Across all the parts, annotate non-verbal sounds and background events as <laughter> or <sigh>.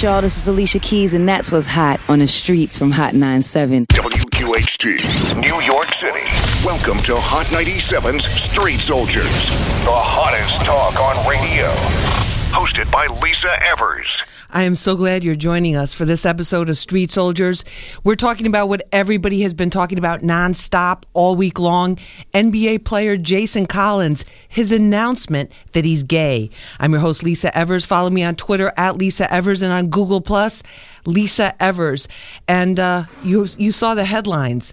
Y'all, this is Alicia Keys, and that's what's hot on the streets from Hot 97. WQHT, New York City. Welcome to Hot 97's Street Soldiers, the hottest talk on radio. Hosted by Lisa Evers. I am so glad you're joining us for this episode of Street Soldiers. We're talking about what everybody has been talking about nonstop all week long. NBA player Jason Collins, his announcement that he's gay. I'm your host, Lisa Evers. Follow me on Twitter at Lisa Evers and on Google Plus, Lisa Evers. And uh, you, you saw the headlines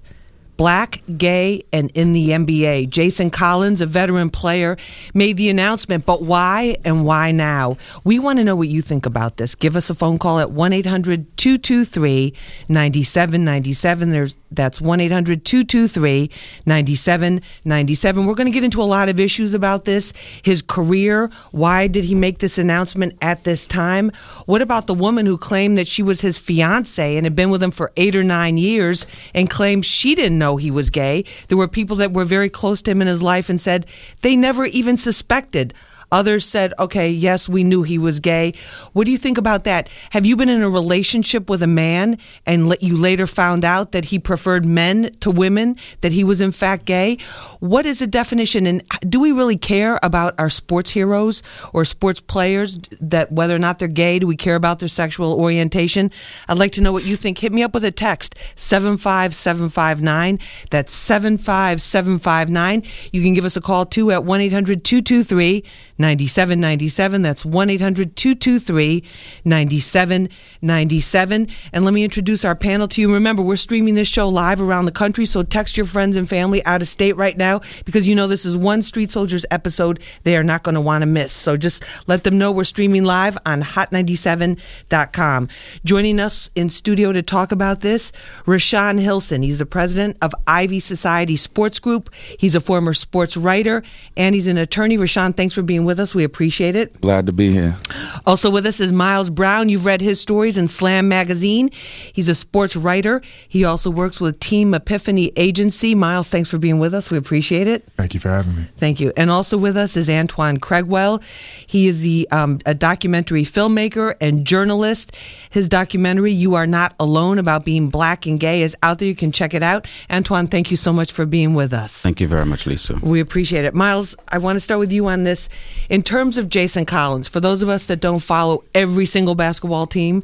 black, gay, and in the NBA. Jason Collins, a veteran player, made the announcement, but why and why now? We want to know what you think about this. Give us a phone call at 1 800 223 9797. There's That's 1 800 223 9797. We're going to get into a lot of issues about this. His career, why did he make this announcement at this time? What about the woman who claimed that she was his fiance and had been with him for eight or nine years and claimed she didn't know? Know he was gay. There were people that were very close to him in his life and said they never even suspected Others said, okay, yes, we knew he was gay. What do you think about that? Have you been in a relationship with a man and you later found out that he preferred men to women, that he was in fact gay? What is the definition? And uh, do we really care about our sports heroes or sports players that whether or not they're gay? Do we care about their sexual orientation? I'd like to know what you think. Hit me up with a text 75759. That's 75759. You can give us a call too at 1 800 223 9797. That's 1 800 223 9797. And let me introduce our panel to you. Remember, we're streaming this show live around the country, so text your friends and family out of state right now because you know this is one Street Soldiers episode they are not going to want to miss. So just let them know we're streaming live on hot97.com. Joining us in studio to talk about this, Rashawn Hilson. He's the president of Ivy Society Sports Group. He's a former sports writer and he's an attorney. Rashawn, thanks for being with us. We appreciate it. Glad to be here. Also with us is Miles Brown. You've read his stories in Slam Magazine. He's a sports writer. He also works with Team Epiphany Agency. Miles, thanks for being with us. We appreciate it. Thank you for having me. Thank you. And also with us is Antoine Craigwell. He is the um, a documentary filmmaker and journalist. His documentary "You Are Not Alone" about being black and gay is out there. You can check it out. Antoine, thank you so much for being with us. Thank you very much, Lisa. We appreciate it. Miles, I want to start with you on this. In terms of Jason Collins, for those of us that don't follow every single basketball team,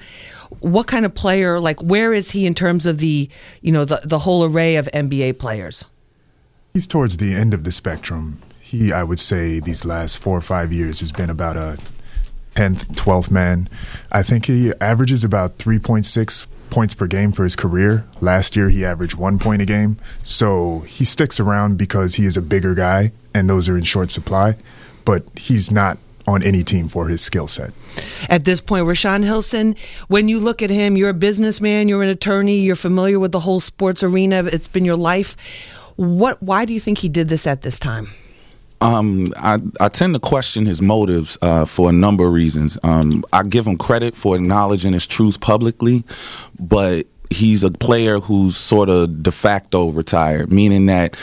what kind of player, like where is he in terms of the, you know, the, the whole array of NBA players? He's towards the end of the spectrum. He, I would say, these last four or five years has been about a 10th, 12th man. I think he averages about 3.6 points per game for his career. Last year, he averaged one point a game. So he sticks around because he is a bigger guy, and those are in short supply but he's not on any team for his skill set. At this point, Rashawn Hilson, when you look at him, you're a businessman, you're an attorney, you're familiar with the whole sports arena, it's been your life. What why do you think he did this at this time? Um, I, I tend to question his motives uh, for a number of reasons. Um, I give him credit for acknowledging his truth publicly, but he's a player who's sort of de facto retired, meaning that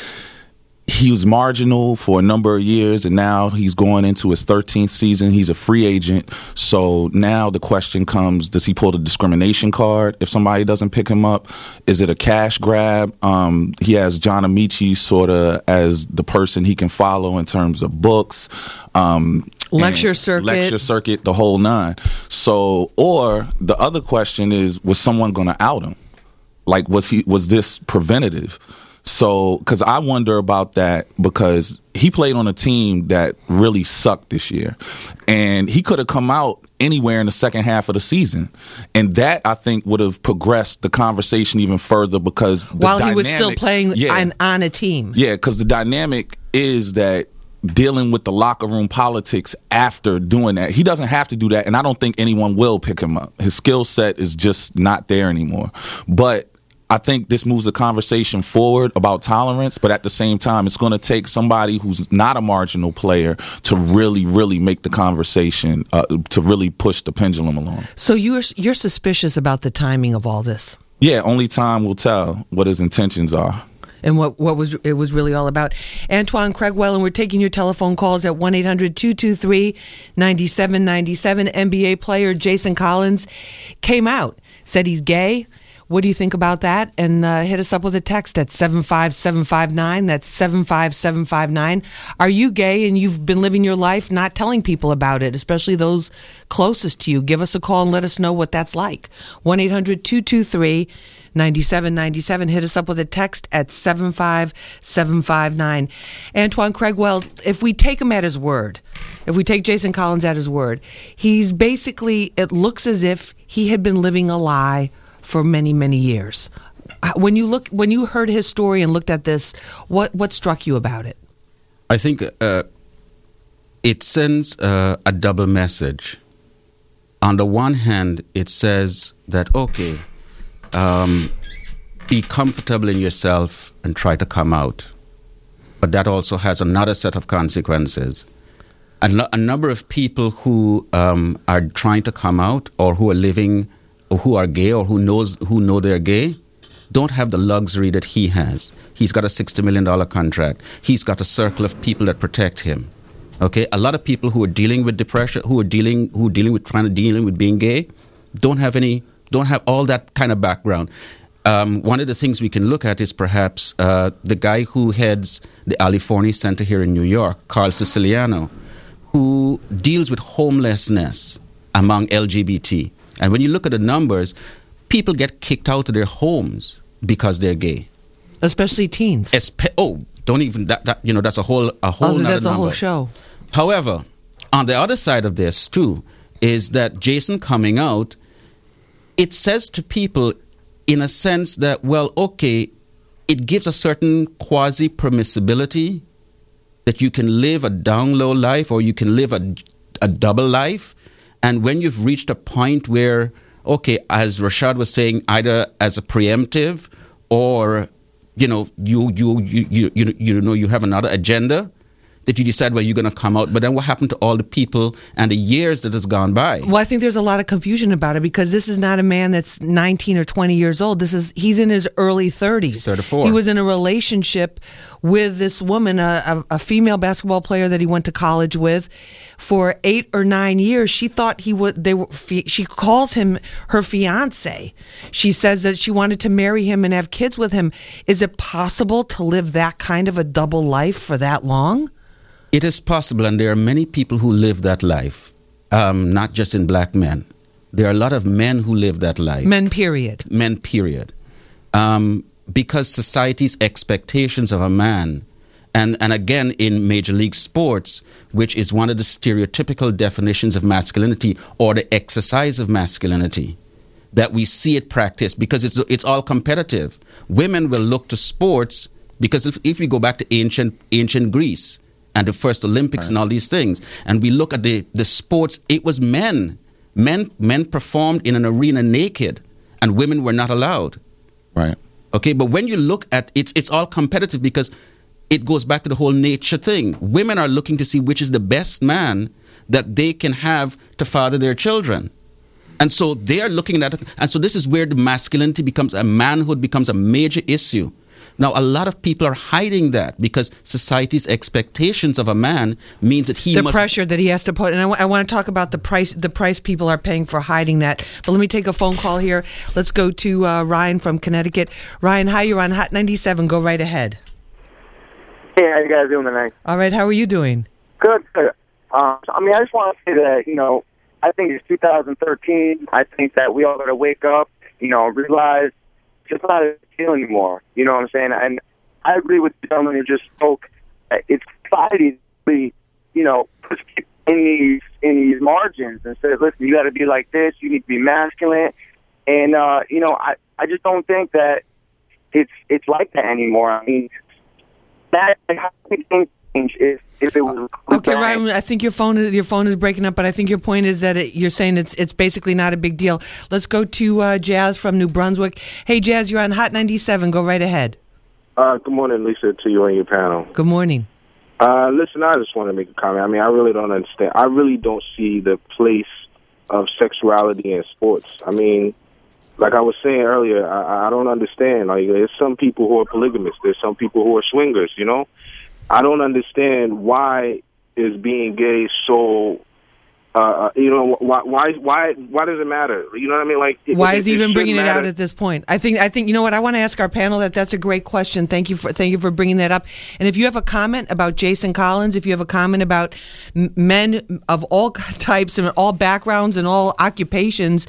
he was marginal for a number of years and now he's going into his 13th season. He's a free agent. So now the question comes does he pull the discrimination card if somebody doesn't pick him up? Is it a cash grab? Um, he has John Amaechi sort of as the person he can follow in terms of books um, lecture circuit. lecture circuit the whole nine. So or the other question is was someone going to out him? Like was he was this preventative so, because I wonder about that because he played on a team that really sucked this year, and he could have come out anywhere in the second half of the season, and that I think would have progressed the conversation even further because while dynamic, he was still playing yeah, on, on a team, yeah, because the dynamic is that dealing with the locker room politics after doing that. He doesn't have to do that, and I don't think anyone will pick him up. His skill set is just not there anymore. But I think this moves the conversation forward about tolerance, but at the same time, it's going to take somebody who's not a marginal player to really, really make the conversation, uh, to really push the pendulum along. So you're you're suspicious about the timing of all this? Yeah, only time will tell what his intentions are. and what, what was it was really all about. Antoine Craigwell, and we're taking your telephone calls at 1 800 223 9797. NBA player Jason Collins came out, said he's gay. What do you think about that? And uh, hit us up with a text at 75759. That's 75759. Are you gay and you've been living your life not telling people about it, especially those closest to you? Give us a call and let us know what that's like. 1 800 223 9797. Hit us up with a text at 75759. Antoine Craigwell, if we take him at his word, if we take Jason Collins at his word, he's basically, it looks as if he had been living a lie for many, many years. Uh, when you look, when you heard his story and looked at this, what what struck you about it? I think uh, it sends uh, a double message. On the one hand, it says that okay, um, be comfortable in yourself and try to come out, but that also has another set of consequences. A, a number of people who um, are trying to come out or who are living who are gay or who knows who know they're gay don't have the luxury that he has. He's got a $60 million contract. He's got a circle of people that protect him. Okay, a lot of people who are dealing with depression, who are dealing, who are dealing with trying to dealing with being gay, don't have any, don't have all that kind of background. Um, one of the things we can look at is perhaps uh, the guy who heads the Ali Forney Center here in New York, Carl Siciliano, who deals with homelessness among LGBT. And when you look at the numbers, people get kicked out of their homes because they're gay, especially teens. Espe- oh, don't even that, that you know that's a whole a whole. Oh, that's a number. whole show. However, on the other side of this too is that Jason coming out, it says to people, in a sense that well, okay, it gives a certain quasi permissibility that you can live a down low life or you can live a, a double life and when you've reached a point where, okay, as Rashad was saying, either as a preemptive or you know you you you you you know you have another agenda that you decide where you're going to come out. But then what happened to all the people and the years that has gone by? Well, I think there's a lot of confusion about it because this is not a man that's 19 or 20 years old. This is he's in his early 30s. 34. He was in a relationship with this woman, a, a, a female basketball player that he went to college with, for eight or nine years. She thought he would. They were. She calls him her fiance. She says that she wanted to marry him and have kids with him. Is it possible to live that kind of a double life for that long? It is possible, and there are many people who live that life, um, not just in black men. There are a lot of men who live that life. Men, period. Men, period. Um, because society's expectations of a man, and, and again in Major League Sports, which is one of the stereotypical definitions of masculinity or the exercise of masculinity, that we see it practiced because it's, it's all competitive. Women will look to sports because if, if we go back to ancient, ancient Greece, and the first Olympics right. and all these things. And we look at the, the sports, it was men. Men men performed in an arena naked and women were not allowed. Right. Okay, but when you look at it's it's all competitive because it goes back to the whole nature thing. Women are looking to see which is the best man that they can have to father their children. And so they are looking at it. And so this is where the masculinity becomes a manhood becomes a major issue. Now, a lot of people are hiding that because society's expectations of a man means that he the must pressure that he has to put. And I, w- I want to talk about the price the price people are paying for hiding that. But let me take a phone call here. Let's go to uh, Ryan from Connecticut. Ryan, hi, you're on Hot 97. Go right ahead. Hey, how you guys doing tonight? All right, how are you doing? Good, good. Um, I mean, I just want to say that you know, I think it's 2013. I think that we all got to wake up, you know, realize just not a deal anymore. You know what I'm saying? And I agree with the gentleman who just spoke. It's society, you know, puts people in these in these margins and says, "Listen, you got to be like this. You need to be masculine." And uh, you know, I I just don't think that it's it's like that anymore. I mean, that how things change if if it was okay, Ryan. I think your phone is, your phone is breaking up, but I think your point is that it, you're saying it's it's basically not a big deal. Let's go to uh, Jazz from New Brunswick. Hey, Jazz, you're on Hot 97. Go right ahead. Uh, good morning, Lisa, to you and your panel. Good morning. Uh, listen, I just want to make a comment. I mean, I really don't understand. I really don't see the place of sexuality in sports. I mean, like I was saying earlier, I, I don't understand. Like, there's some people who are polygamists. There's some people who are swingers. You know, I don't understand why is being gay so. Uh, uh you know why? Why? Why? Why does it matter? You know what I mean? Like, why it, is he even it bringing it out at this point? I think. I think. You know what? I want to ask our panel that. That's a great question. Thank you for. Thank you for bringing that up. And if you have a comment about Jason Collins, if you have a comment about men of all <laughs> types and all backgrounds and all occupations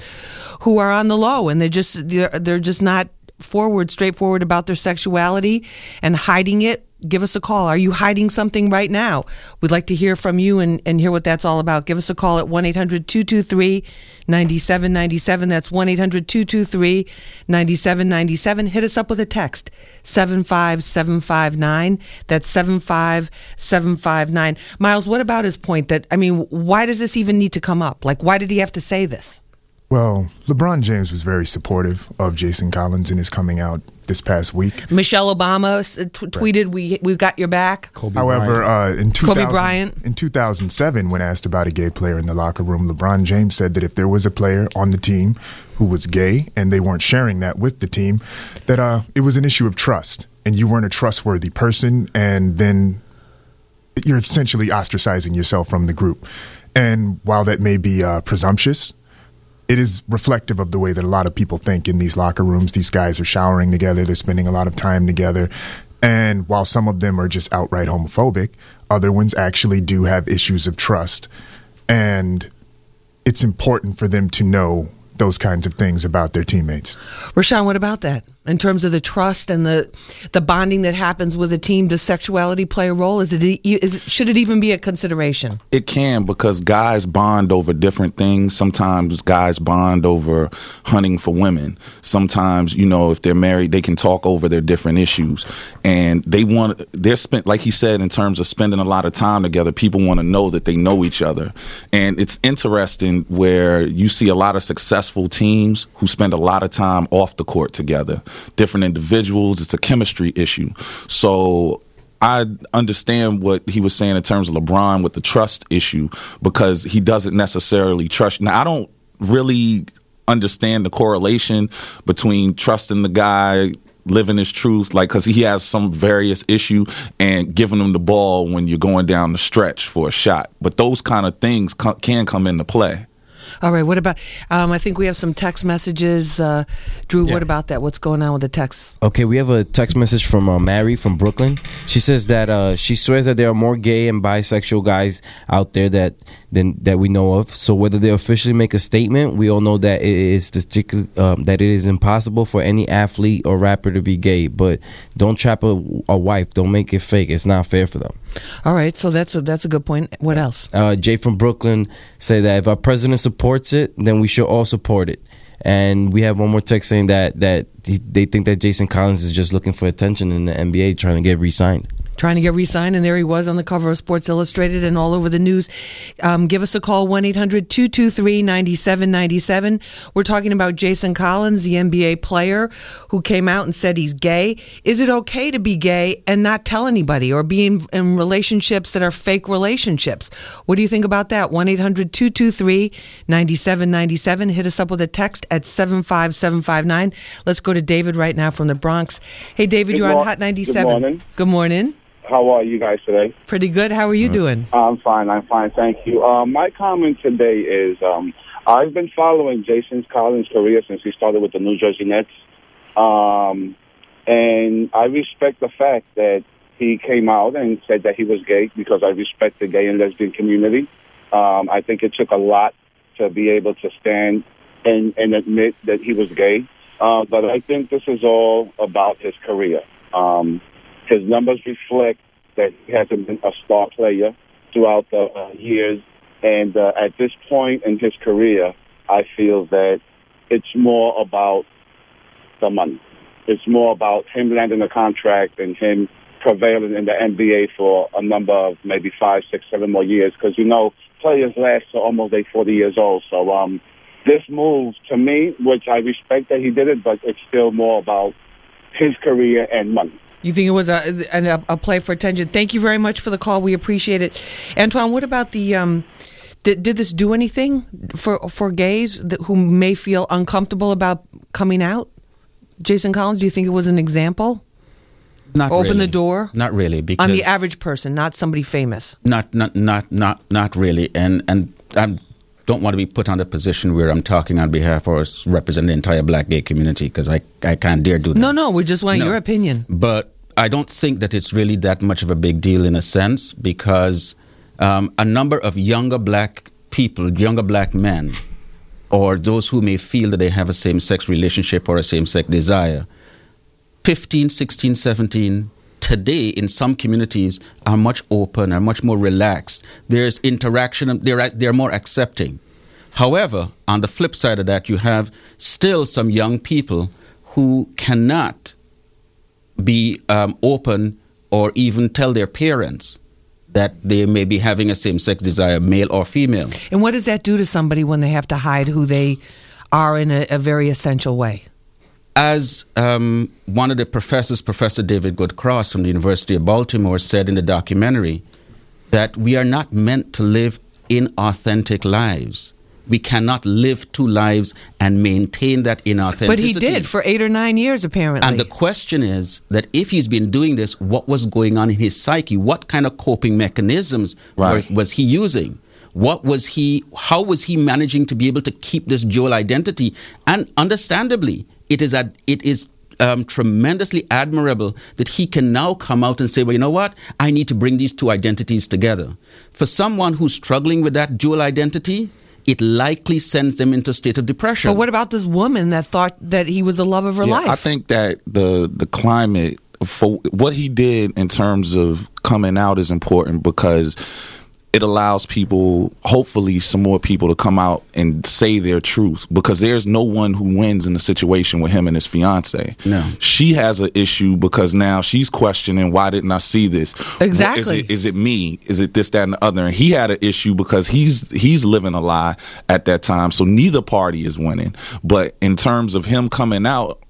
who are on the low and they're just they're, they're just not forward, straightforward about their sexuality and hiding it, give us a call. Are you hiding something right now? We'd like to hear from you and, and hear what that's all about. Give us a call at 1 800 223 9797. That's 1 800 223 9797. Hit us up with a text 75759. That's 75759. Miles, what about his point that, I mean, why does this even need to come up? Like, why did he have to say this? Well, LeBron James was very supportive of Jason Collins in his coming out this past week. Michelle Obama s- t- tweeted, "We we've got your back." However, uh, in 2000, Kobe Bryant. in 2007, when asked about a gay player in the locker room, LeBron James said that if there was a player on the team who was gay and they weren't sharing that with the team, that uh, it was an issue of trust, and you weren't a trustworthy person, and then you're essentially ostracizing yourself from the group. And while that may be uh, presumptuous, it is reflective of the way that a lot of people think in these locker rooms. These guys are showering together, they're spending a lot of time together. And while some of them are just outright homophobic, other ones actually do have issues of trust. And it's important for them to know those kinds of things about their teammates. Rashawn, what about that? In terms of the trust and the the bonding that happens with a team, does sexuality play a role? Is it, is it should it even be a consideration? It can because guys bond over different things. Sometimes guys bond over hunting for women. Sometimes, you know, if they're married, they can talk over their different issues. And they want, they're spent, like he said, in terms of spending a lot of time together, people want to know that they know each other. And it's interesting where you see a lot of successful teams who spend a lot of time off the court together. Different individuals, it's a chemistry issue. So I understand what he was saying in terms of LeBron with the trust issue because he doesn't necessarily trust. Now, I don't really understand the correlation between trusting the guy living his truth like because he has some various issue and giving him the ball when you're going down the stretch for a shot but those kind of things can come into play All right. What about? Um, I think we have some text messages. Uh, Drew, what about that? What's going on with the text? Okay, we have a text message from uh, Mary from Brooklyn. She says that uh, she swears that there are more gay and bisexual guys out there that than that we know of. So whether they officially make a statement, we all know that it is um, that it is impossible for any athlete or rapper to be gay. But don't trap a, a wife. Don't make it fake. It's not fair for them. All right. So that's a that's a good point. What else? Uh, Jay from Brooklyn say that if our president supports it, then we should all support it. And we have one more text saying that that he, they think that Jason Collins is just looking for attention in the NBA, trying to get re-signed. Trying to get re-signed, and there he was on the cover of Sports Illustrated and all over the news. Um, give us a call, 1-800-223-9797. We're talking about Jason Collins, the NBA player who came out and said he's gay. Is it okay to be gay and not tell anybody or be in, in relationships that are fake relationships? What do you think about that? 1-800-223-9797. Hit us up with a text at 75759. Let's go to David right now from the Bronx. Hey, David, Good you're on Hot 97. good morning. Good morning. How are you guys today? Pretty good. How are you doing? I'm fine. I'm fine. Thank you. Um, my comment today is um, I've been following Jason Collins' career since he started with the New Jersey Nets, um, and I respect the fact that he came out and said that he was gay because I respect the gay and lesbian community. Um, I think it took a lot to be able to stand and, and admit that he was gay. Uh, but I think this is all about his career. Um, his numbers reflect that he hasn't been a star player throughout the uh, years. And uh, at this point in his career, I feel that it's more about the money. It's more about him landing a contract and him prevailing in the NBA for a number of maybe five, six, seven more years. Because you know, players last to almost they 40 years old. So um, this move to me, which I respect that he did it, but it's still more about his career and money. You think it was a, a a play for attention? Thank you very much for the call. We appreciate it, Antoine. What about the? Um, did, did this do anything for for gays that, who may feel uncomfortable about coming out? Jason Collins, do you think it was an example? Not Open really. the door Not really, because on the average person, not somebody famous. not not not not not really and and I don't want to be put on a position where I'm talking on behalf or represent the entire black gay community because I I can't dare do that. No, no, we just want No. your opinion. But I don't think that it's really that much of a big deal in a sense because um, a number of younger black people, younger black men, or those who may feel that they have a same sex relationship or a same sex desire, 15, 16, 17, today in some communities are much open, are much more relaxed. There's interaction, they're, they're more accepting. However, on the flip side of that, you have still some young people who cannot be um, open or even tell their parents that they may be having a same sex desire, male or female. And what does that do to somebody when they have to hide who they are in a, a very essential way? As um, one of the professors, Professor David Goodcross from the University of Baltimore, said in the documentary, that we are not meant to live inauthentic lives. We cannot live two lives and maintain that inauthenticity. But he did for eight or nine years, apparently. And the question is that if he's been doing this, what was going on in his psyche? What kind of coping mechanisms Right. were, was he using? What was he? How was he managing to be able to keep this dual identity? And understandably, it is a, it is um, tremendously admirable that he can now come out and say, "Well, you know what? I need to bring these two identities together." For someone who's struggling with that dual identity, it likely sends them into a state of depression. but what about this woman that thought that he was the love of her Yeah, life? I think that the the climate for what he did in terms of coming out is important because it allows people, hopefully, some more people to come out and say their truth because there's no one who wins in the situation with him and his fiance. No. she has an issue because now she's questioning why didn't I see this? Exactly. Is it, is it me? Is it this, that, and the other? And he had an issue because he's he's living a lie at that time. So neither party is winning. But in terms of him coming out,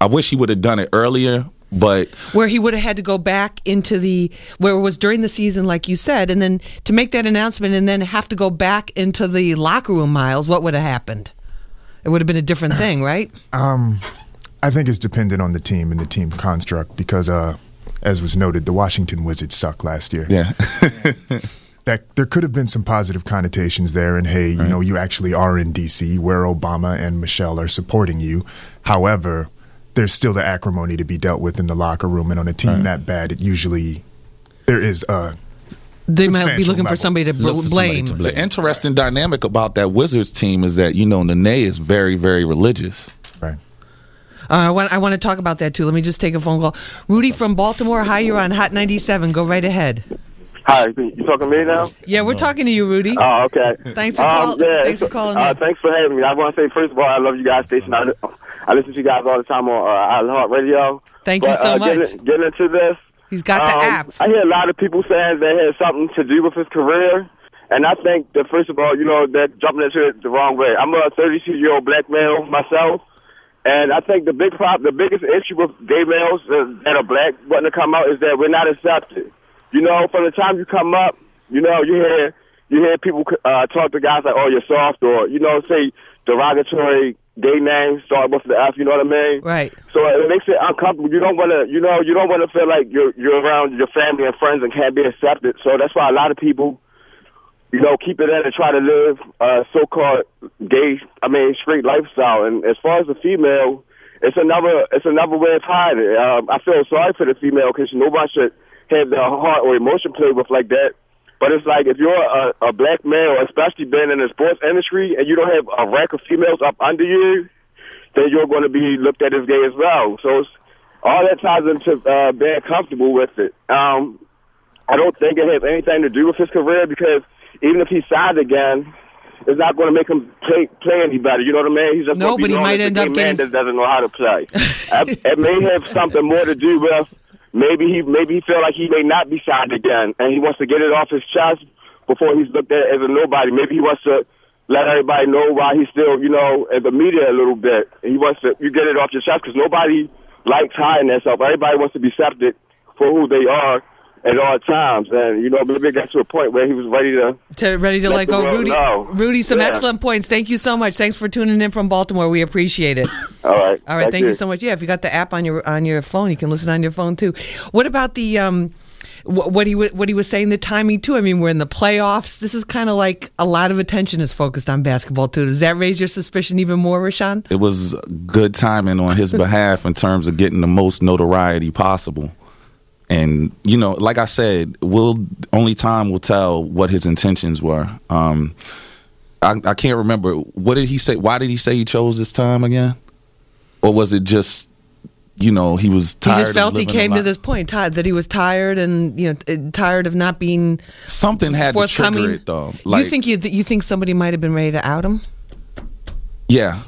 I wish he would have done it earlier. But where he would have had to go back into the where it was during the season, like you said, and then to make that announcement and then have to go back into the locker room, Miles, what would have happened? It would have been a different thing, <clears throat> right? Um, I think it's dependent on the team and the team construct because, uh, as was noted, the Washington Wizards suck last year. yeah, <laughs> That there could have been some positive connotations there, and hey, you know, you actually are in DC where Obama and Michelle are supporting you. However, there's still the acrimony to be dealt with in the locker room, and on a team that bad, it usually there is a They might be Substantial looking for somebody to bl- Look for somebody blame. to blame. the interesting dynamic about that Wizards team is that you know Nene is very very religious. right. Uh, I want I want to talk about that too. Let me just take a phone call. Rudy from Baltimore. Hi, you're on Hot 97. Go right ahead. Hi, you talking to me now? Yeah, we're talking to you, Rudy. Oh, okay. Thanks for Um, yeah, thanks for calling Uh, thanks for having me. I want to say first of all, I love you guys' station. I, I listen to you guys all the time on uh, iHeart Radio. Thank you so uh, much. Getting, getting into this, He's got the um, app. I hear a lot of people saying that it has something to do with his career, and I think that first of all, you know, they're jumping into it the wrong way. I'm a 32 year old black male myself, and I think the big problem, the biggest issue with gay males that are black wanting to come out is that we're not accepted. You know, from the time you come up, you know, you hear you hear people uh, talk to guys like, "Oh, you're soft," or you know, say derogatory gay names, start with the F. You know what I mean? Right. So it makes it uncomfortable. You don't want to, you know, you don't want to feel like you're you're around your family and friends and can't be accepted. So that's why a lot of people, you know, keep it in and try to live a so-called gay, I mean, straight lifestyle. And as far as the female, it's another it's another way of hiding. Um, I feel sorry for the female because nobody should have their heart or emotion played with like that. But it's like if you're a, a black male, especially being in the sports industry, and you don't have a rack of females up under you, then you're going to be looked at as gay as well. So it's, all that ties into uh, being comfortable with it. Um, I don't think it has anything to do with his career because even if he signed again, it's not going to make him play play any better. You know what I mean? He's just No, but he might end a up gay man that doesn't know how to play. <laughs> it, it may have something more to do with maybe he maybe he feel like he may not be signed again, and he wants to get it off his chest before he's looked at as a nobody. Maybe he wants to let everybody know why he's still, you know, in the media a little bit. He wants to you get it off your chest because nobody likes hiding themselves. Everybody wants to be accepted for who they are at all times, and you know, maybe it got to a point where he was ready to. To ready to Let let go, world Rudy. know. Rudy, some Yeah. excellent points. Thank you so much. Thanks for tuning in from Baltimore. We appreciate it. <laughs> All right. All right, thank, you. so much. Yeah, if you got the app on your on your phone, you can listen on your phone too. What about the um, what he what he was saying the timing too? I mean, we're in the playoffs. This is kind of like a lot of attention is focused on basketball too. Does that raise your suspicion even more, Rashawn? It was good timing on his <laughs> behalf in terms of getting the most notoriety possible. And you know, like I said, will only time will tell what his intentions were. Um, I, I can't remember what did he say. Why did he say he chose this time again? Or was it just, you know, he was tired. He just felt he came to this point tired, that he was tired and you know tired of not being Something had to trigger it though. you think you you think somebody might have been ready to out him? Yeah,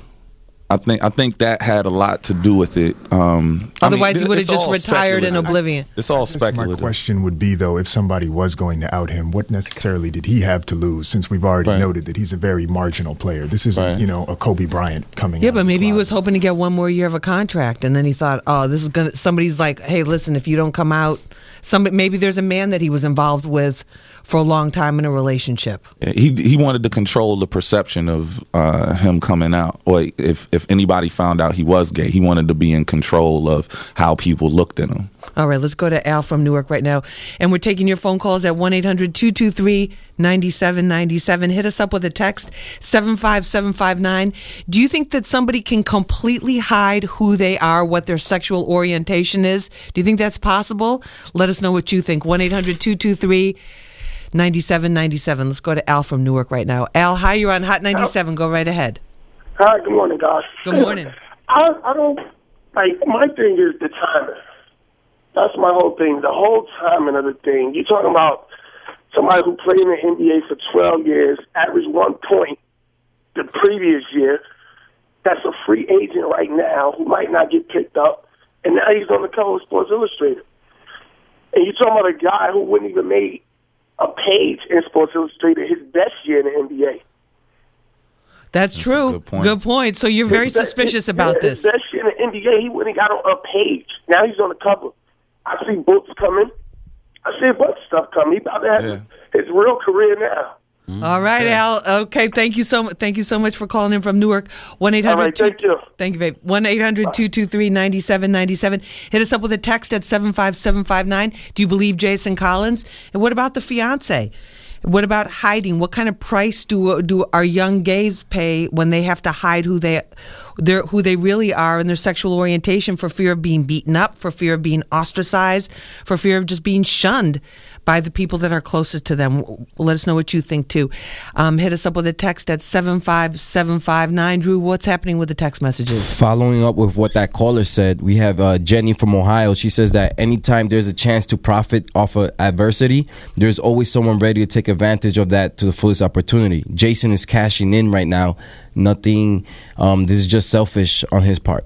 I think I think that had a lot to do with it. Um, I mean, Otherwise, he would have just retired in speculative. oblivion. It's all I guess My question would be though, if somebody was going to out him, what necessarily did he have to lose? Since we've already Right. noted that he's a very marginal player. This isn't, Right. you know, a Kobe Bryant coming. Yeah, out but of the maybe he was hoping to get one more year of a contract, and then he thought, "Oh, this is gonna." Somebody's like, "Hey, listen, if you don't come out, somebody maybe there's a man that he was involved with for a long time in a relationship." He he wanted to control the perception of uh, him coming out, or if if anybody found out he was gay, he wanted to be in control of how people looked at him. All right, let's go to Al from Newark right now. And we're taking your phone calls at 1 800 223 9797. Hit us up with a text 75759. Do you think that somebody can completely hide who they are, what their sexual orientation is? Do you think that's possible? Let us know what you think. 1 800 223 9797. Let's go to Al from Newark right now. Al, hi, you're on Hot 97. Go right ahead. Hi, good morning, guys. Good morning. I, I don't like my thing is the timing. That's my whole thing. The whole timing of the thing. You're talking about somebody who played in the NBA for 12 years, averaged one point the previous year. That's a free agent right now who might not get picked up, and now he's on the cover of Sports Illustrated. And you're talking about a guy who wouldn't even make a page in Sports Illustrated his best year in the NBA. That's, true. good point. So you're very His suspicious his- about his this. Best year in the NBA, he wouldn't got on a page. Now he's on the cover. I see books coming. I see a bunch of stuff coming. He about to have Yeah. his real career now. Mm-hmm. All right, Al. Okay, thank you so much. Thank you so much for calling in from Newark. One eight hundred. thank you. Thank you, babe. One 9797 Hit us up with a text at seven five seven five nine. Do you believe Jason Collins? And what about the fiance? What about hiding? What kind of price do do our young gays pay when they have to hide who they their who they really are and their sexual orientation for fear of being beaten up, for fear of being ostracized, for fear of just being shunned by the people that are closest to them? Let us know what you think too. Um, hit us up with a text at seven five seven five nine. Drew, what's happening with the text messages? Following up with what that caller said, we have uh, Jenny from Ohio. She says that anytime there's a chance to profit off of adversity, there's always someone ready to take advantage of that to the fullest opportunity. Jason is cashing in right now. Nothing. Um, this is just selfish on his part.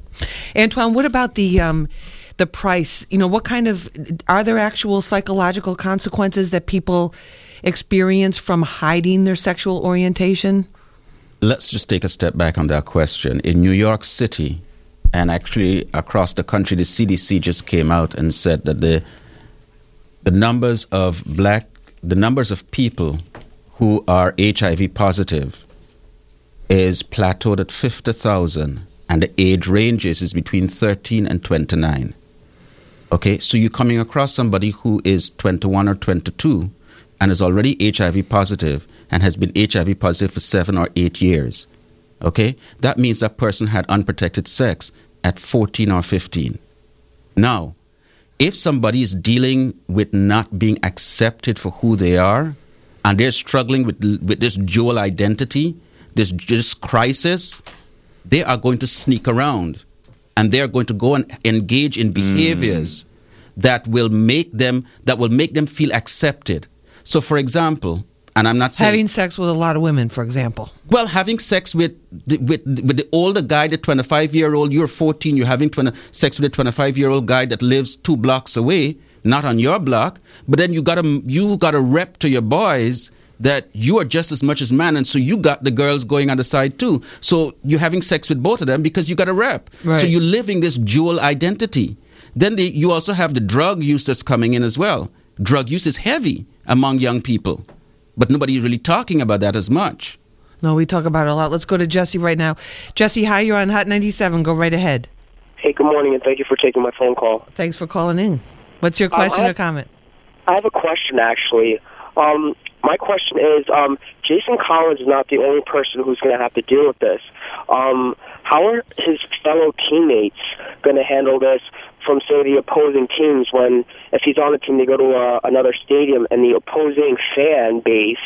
Antoine, what about the um, the price? You know, what kind of are there actual psychological consequences that people experience from hiding their sexual orientation? Let's just take a step back on that question. In New York City, and actually across the country, the CDC just came out and said that the the numbers of black, the numbers of people who are HIV positive is plateaued at 50,000 and the age ranges is between 13 and 29. Okay, so you're coming across somebody who is 21 or 22 and is already HIV positive and has been HIV positive for seven or eight years. Okay, that means that person had unprotected sex at 14 or 15. Now, if somebody is dealing with not being accepted for who they are and they're struggling with, with this dual identity, this, this crisis, they are going to sneak around and they are going to go and engage in behaviors mm. that will make them that will make them feel accepted. So, for example, and I'm not saying Having sex with a lot of women, for example. well, having sex with the, with with the older guy, the 25 year old, you're 14, you're having 20, sex with a 25 year old guy that lives two blocks away, not on your block, but then you got to you got to rep to your boys that you are just as much as man, and so you got the girls going on the side too. So you're having sex with both of them because you got a rep. So you're living this dual identity. Then the, you also have the drug use that's coming in as well. Drug use is heavy among young people, but nobody's really talking about that as much. No, we talk about it a lot. Let's go to Jesse right now. Jesse, hi, you're on Hot 97. Go right ahead. Hey, good morning, and thank you for taking my phone call. Thanks for calling in. What's your Um, question or comment? I have a question, actually. Um, my question is, um, Jason Collins is not the only person who's going to have to deal with this. Um, how are his fellow teammates going to handle this from, say, the opposing teams when, if he's on a team, they go to uh, another stadium and the opposing fan base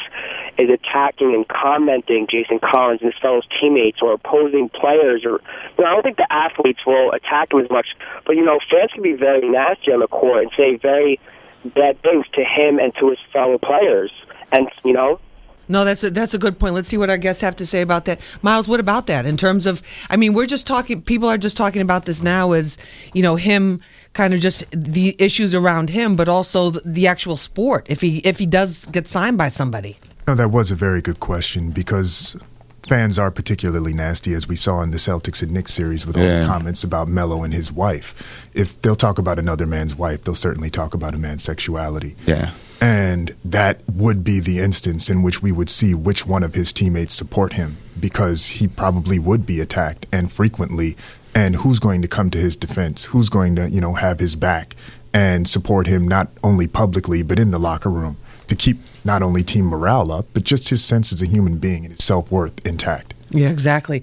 is attacking and commenting Jason Collins and his fellow teammates or opposing players or you know, I don't think the athletes will attack him as much, but you know, fans can be very nasty on the court and say very bad things to him and to his fellow players. And you know, No, that's a, that's a good point. Let's see what our guests have to say about that. Miles, what about that in terms of? I mean, we're just talking. People are just talking about this now as you know him kind of just the issues around him, but also the, the actual sport. If he if he does get signed by somebody, No, that was a very good question because fans are particularly nasty, as we saw in the Celtics and Knicks series with all Yeah. the comments about Melo and his wife. If they'll talk about another man's wife, they'll certainly talk about a man's sexuality. Yeah. And that would be the instance in which we would see which one of his teammates support him because he probably would be attacked and frequently. And who's going to come to his defense? Who's going to, you know, have his back and support him not only publicly but in the locker room to keep not only team morale up but just his sense as a human being and his self worth intact. yeah, exactly.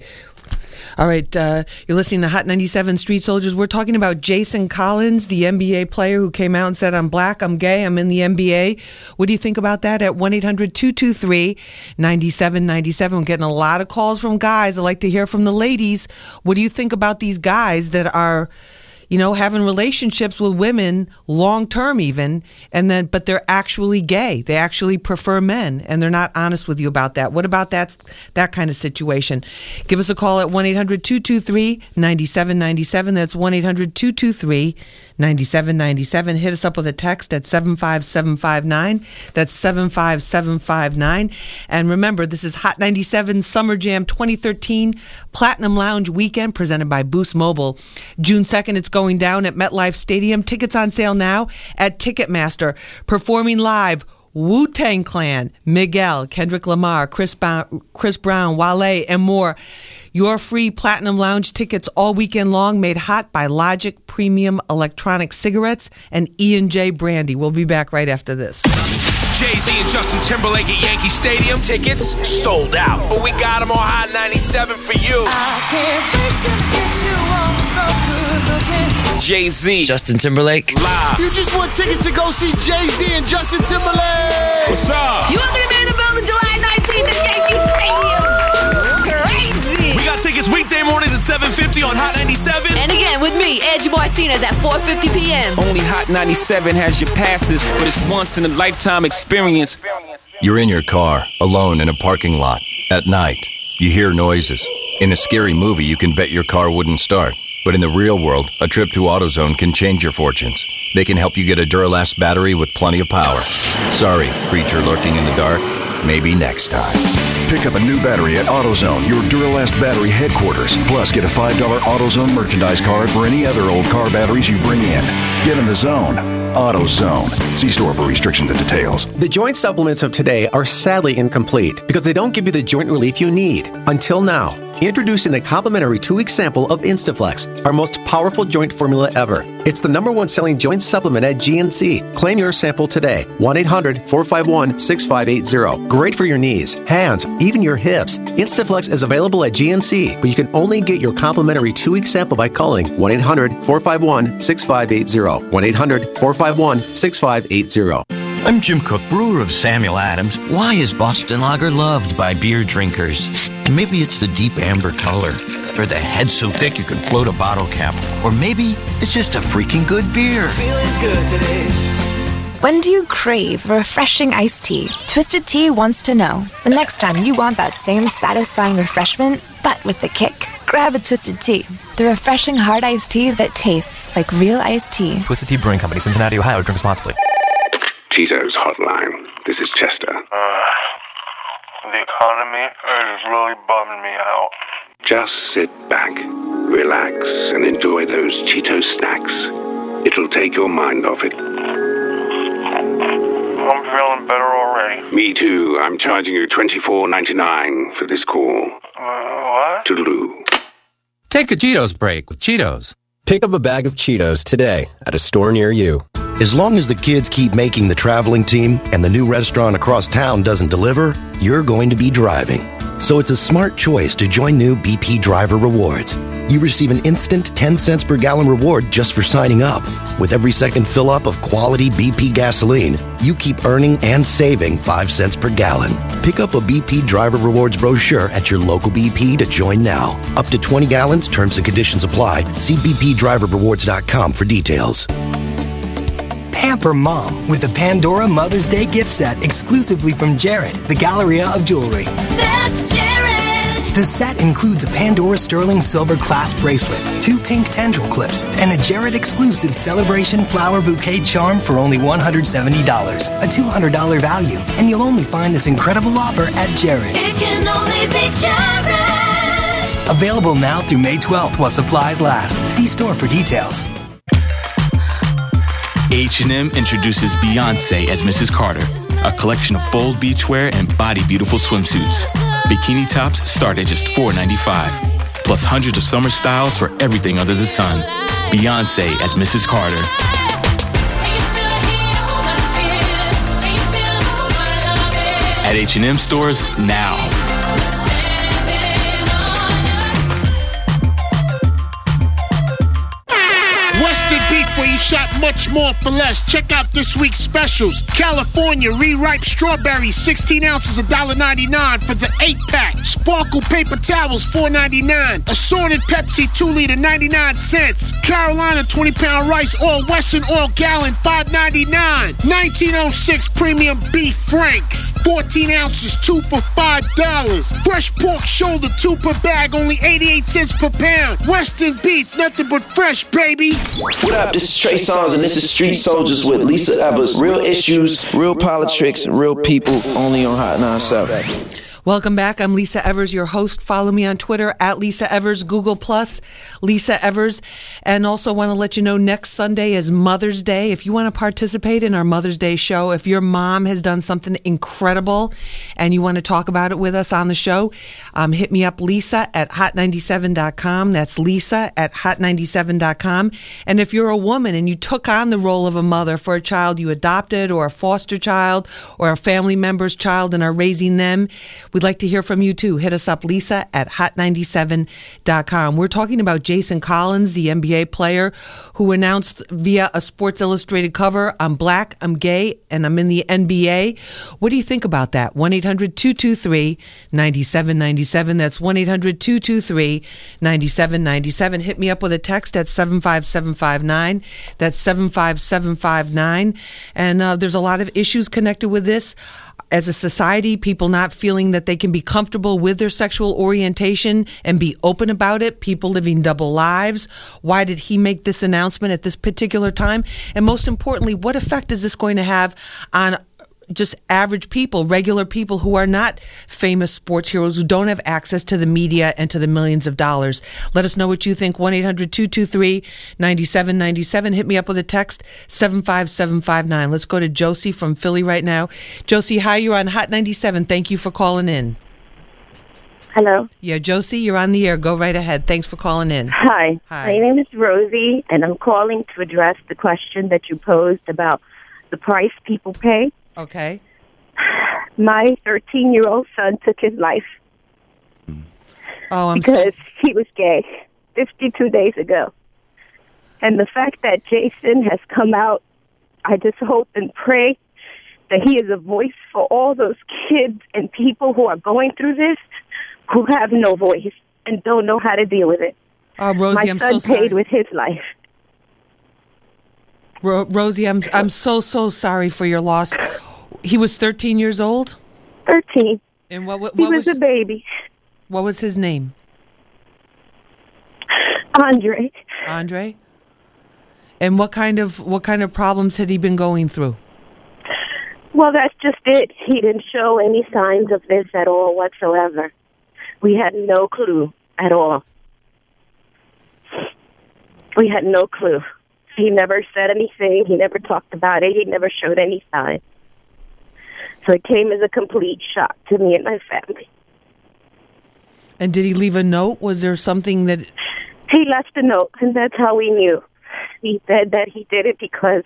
All right, uh, you're listening to Hot 97 Street Soldiers. We're talking about Jason Collins, the NBA player who came out and said, I'm black, I'm gay, I'm in the NBA. What do you think about that at 1 800 223 9797? We're getting a lot of calls from guys. I'd like to hear from the ladies. What do you think about these guys that are you know, having relationships with women long term even, and then but they're actually gay. They actually prefer men, and they're not honest with you about that. What about that that kind of situation? Give us a call at 1-800-223-9797. That's 1-800-223-9797. Hit us up with a text at 75759. That's 75759. And remember, this is Hot 97 Summer Jam 2013 Platinum Lounge Weekend presented by Boost Mobile. June 2nd, it's going down at MetLife Stadium. Tickets on sale now at Ticketmaster. Performing live. Wu Tang Clan, Miguel, Kendrick Lamar, Chris, ba- Chris Brown, Wale, and more. Your free Platinum Lounge tickets all weekend long made hot by Logic Premium Electronic Cigarettes and E&J Brandy. We'll be back right after this. Jay Z and Justin Timberlake at Yankee Stadium. Tickets sold out. But we got them on Hot 97 for you. Jay Z. Justin Timberlake. Live. You just want tickets to go see Jay Z and Justin Timberlake. What's up? You are going to be in the building July 19th weekday mornings at 7.50 on Hot 97. And again, with me, Angie Martinez at 4.50 p.m. Only Hot 97 has your passes, but it's once in a lifetime experience. You're in your car, alone in a parking lot, at night. You hear noises. In a scary movie, you can bet your car wouldn't start. But in the real world, a trip to AutoZone can change your fortunes. They can help you get a Duralast battery with plenty of power. Sorry, creature lurking in the dark. Maybe next time. Pick up a new battery at AutoZone, your Duralast battery headquarters. Plus, get a $5 AutoZone merchandise card for any other old car batteries you bring in. Get in the zone. AutoZone. See store for restrictions and details. The joint supplements of today are sadly incomplete because they don't give you the joint relief you need. Until now. Introducing the complimentary two week sample of Instaflex, our most powerful joint formula ever. It's the number one selling joint supplement at GNC. Claim your sample today. 1 800 451 6580. Great for your knees, hands, even your hips. Instaflex is available at GNC, but you can only get your complimentary two week sample by calling 1 800 451 6580. 1 800 451 6580. I'm Jim Cook, brewer of Samuel Adams. Why is Boston Lager loved by beer drinkers? Maybe it's the deep amber color, or the head so thick you can float a bottle cap, or maybe it's just a freaking good beer. Feeling good today. When do you crave a refreshing iced tea? Twisted Tea wants to know. The next time you want that same satisfying refreshment, but with a kick, grab a Twisted Tea. The refreshing hard iced tea that tastes like real iced tea. Twisted Tea Brewing Company, Cincinnati, Ohio. Drink responsibly. Cheetos Hotline. This is Chester. Uh, the economy is really bumming me out. Just sit back, relax, and enjoy those Cheetos snacks. It'll take your mind off it. I'm feeling better already. Me too. I'm charging you twenty four ninety nine for this call. Uh, what? Toodaloo. Take a Cheetos break with Cheetos. Pick up a bag of Cheetos today at a store near you. As long as the kids keep making the traveling team and the new restaurant across town doesn't deliver, you're going to be driving. So it's a smart choice to join new BP Driver Rewards. You receive an instant 10 cents per gallon reward just for signing up. With every second fill up of quality BP gasoline, you keep earning and saving 5 cents per gallon. Pick up a BP Driver Rewards brochure at your local BP to join now. Up to 20 gallons, terms and conditions apply. See BPDriverRewards.com for details. Pamper mom with the Pandora Mother's Day gift set exclusively from Jared, the Galleria of Jewelry. That's Jared! The set includes a Pandora Sterling Silver clasp bracelet, two pink tendril clips, and a Jared exclusive celebration flower bouquet charm for only $170, a $200 value. And you'll only find this incredible offer at Jared. It can only be Jared! Available now through May 12th while supplies last. See store for details. H&M introduces Beyonce as Mrs. Carter, a collection of bold beachwear and body beautiful swimsuits. Bikini tops start at just $4.95, plus hundreds of summer styles for everything under the sun. Beyonce as Mrs. Carter. At H&M stores now. Much more for less. Check out this week's specials. California re-ripe strawberries, 16 ounces, $1.99 for the 8-pack. Sparkle paper towels, $4.99. Assorted Pepsi, 2 liter, 99 cents. Carolina 20-pound rice, all Western, all gallon, $5.99. 1906 premium beef franks, 14 ounces, 2 for $5. Fresh pork shoulder, 2 per bag, only 88 cents per pound. Western beef, nothing but fresh, baby. What up? This is Trey Songz, and this is Street Soldiers with Lisa Evers. Real issues, real politics, real people, only on Hot 97. Welcome back. I'm Lisa Evers, your host. Follow me on Twitter at Lisa Evers, Google Plus, Lisa Evers. And also want to let you know next Sunday is Mother's Day. If you want to participate in our Mother's Day show, if your mom has done something incredible and you want to talk about it with us on the show, um, hit me up, Lisa at hot97.com. That's Lisa at hot97.com. And if you're a woman and you took on the role of a mother for a child you adopted or a foster child or a family member's child and are raising them, We'd like to hear from you too. Hit us up, Lisa at hot97.com. We're talking about Jason Collins, the NBA player who announced via a Sports Illustrated cover, I'm black, I'm gay, and I'm in the NBA. What do you think about that? 1 800 223 9797. That's 1 800 223 9797. Hit me up with a text at 75759. That's 75759. And uh, there's a lot of issues connected with this as a society, people not feeling that they can be comfortable with their sexual orientation and be open about it, people living double lives. Why did he make this announcement at this particular time? And most importantly, what effect is this going to have on just average people, regular people who are not famous sports heroes, who don't have access to the media and to the millions of dollars. Let us know what you think. 1 800 223 9797. Hit me up with a text 75759. Let's go to Josie from Philly right now. Josie, hi, you're on Hot 97. Thank you for calling in. Hello. Yeah, Josie, you're on the air. Go right ahead. Thanks for calling in. Hi. Hi. My name is Rosie, and I'm calling to address the question that you posed about the price people pay. Okay. My 13 year old son took his life Oh, I'm because so. he was gay 52 days ago. And the fact that Jason has come out, I just hope and pray that he is a voice for all those kids and people who are going through this who have no voice and don't know how to deal with it. Oh, Rosie, My I'm son so sorry. paid with his life. Ro- Rosie, I'm I'm so so sorry for your loss. He was 13 years old. 13. And what what, He what was a baby. What was his name? Andre. Andre. And what kind of what kind of problems had he been going through? Well, that's just it. He didn't show any signs of this at all whatsoever. We had no clue at all. We had no clue. He never said anything. He never talked about it. He never showed any sign. So it came as a complete shock to me and my family. And did he leave a note? Was there something that He left a note, and that's how we knew. He said that he did it because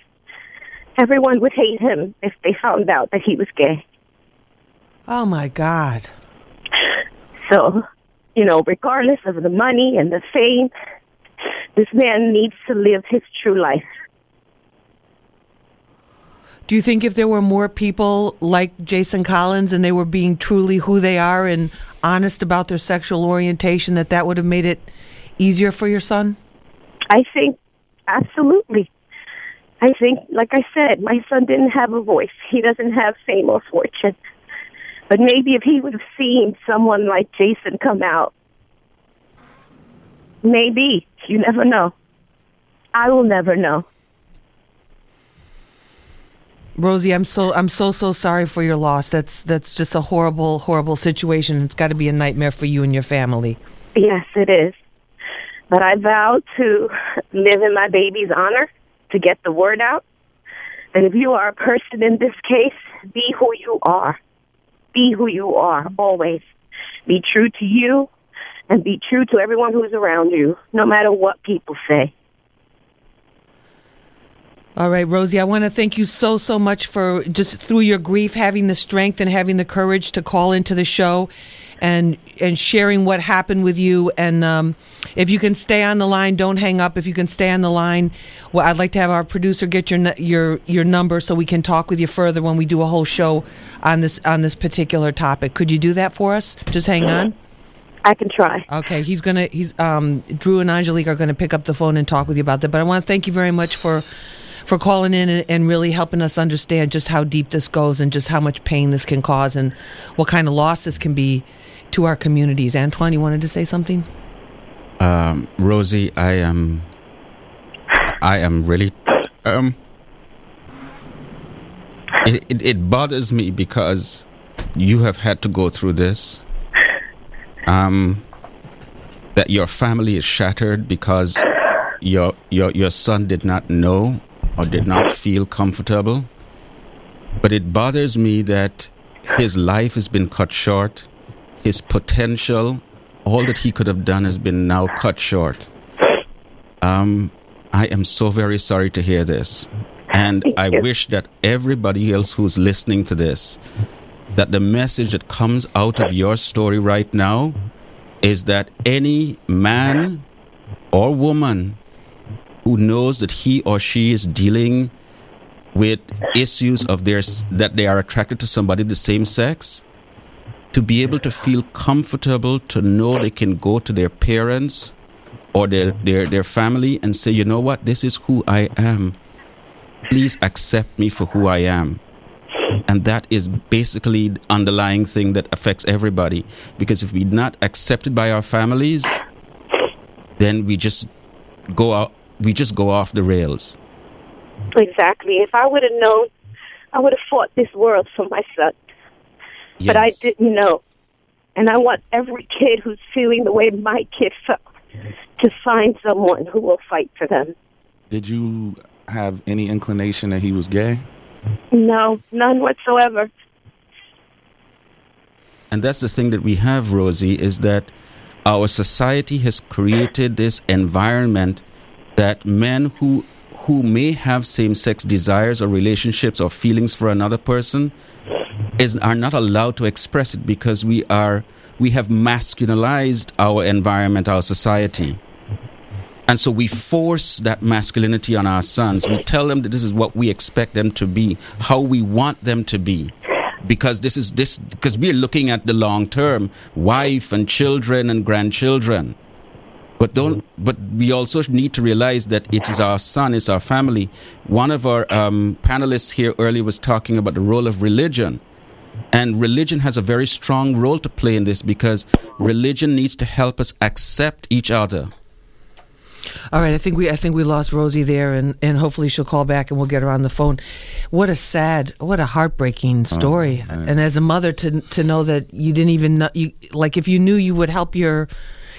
everyone would hate him if they found out that he was gay. Oh my God. So, you know, regardless of the money and the fame, this man needs to live his true life. Do you think if there were more people like Jason Collins and they were being truly who they are and honest about their sexual orientation, that that would have made it easier for your son? I think absolutely. I think, like I said, my son didn't have a voice. He doesn't have fame or fortune. But maybe if he would have seen someone like Jason come out, maybe. You never know. I will never know. Rosie, I'm so I'm so so sorry for your loss. That's that's just a horrible horrible situation. It's got to be a nightmare for you and your family. Yes, it is. But I vow to live in my baby's honor, to get the word out. And if you are a person in this case, be who you are. Be who you are, always. Be true to you and be true to everyone who's around you, no matter what people say. All right, Rosie, I want to thank you so, so much for just through your grief having the strength and having the courage to call into the show and and sharing what happened with you. And um, if you can stay on the line, don't hang up. If you can stay on the line, well, I'd like to have our producer get your your your number so we can talk with you further when we do a whole show on this on this particular topic. Could you do that for us? Just hang on. I can try. Okay, he's gonna he's um Drew and Angelique are gonna pick up the phone and talk with you about that. But I want to thank you very much for for calling in and, and really helping us understand just how deep this goes and just how much pain this can cause and what kind of loss this can be to our communities. Antoine, you wanted to say something? Um, Rosie, I am, I am really, um, it, it, it bothers me because you have had to go through this. Um, that your family is shattered because your your your son did not know or did not feel comfortable. But it bothers me that his life has been cut short. His potential, all that he could have done, has been now cut short. Um, I am so very sorry to hear this. And I wish that everybody else who's listening to this, that the message that comes out of your story right now is that any man or woman who knows that he or she is dealing with issues of theirs that they are attracted to somebody of the same sex to be able to feel comfortable to know they can go to their parents or their, their, their family and say, you know what, this is who I am. Please accept me for who I am. And that is basically the underlying thing that affects everybody. Because if we're not accepted by our families, then we just go out we just go off the rails. Exactly. If I would have known, I would have fought this world for my son. But I didn't know. And I want every kid who's feeling the way my kid felt to find someone who will fight for them. Did you have any inclination that he was gay? No, none whatsoever. And that's the thing that we have, Rosie, is that our society has created this environment that men who who may have same-sex desires or relationships or feelings for another person is are not allowed to express it because we are we have masculinized our environment, our society. And so we force that masculinity on our sons. We tell them that this is what we expect them to be, how we want them to be. Because this is this because we're looking at the long term, wife and children and grandchildren. But don't. But we also need to realize that it is our son, it's our family. One of our um, panelists here earlier was talking about the role of religion, and religion has a very strong role to play in this because religion needs to help us accept each other. All right, I think we I think we lost Rosie there, and, and hopefully she'll call back and we'll get her on the phone. What a sad, what a heartbreaking oh, story. Oh, and as a mother, to to know that you didn't even know you like if you knew you would help your,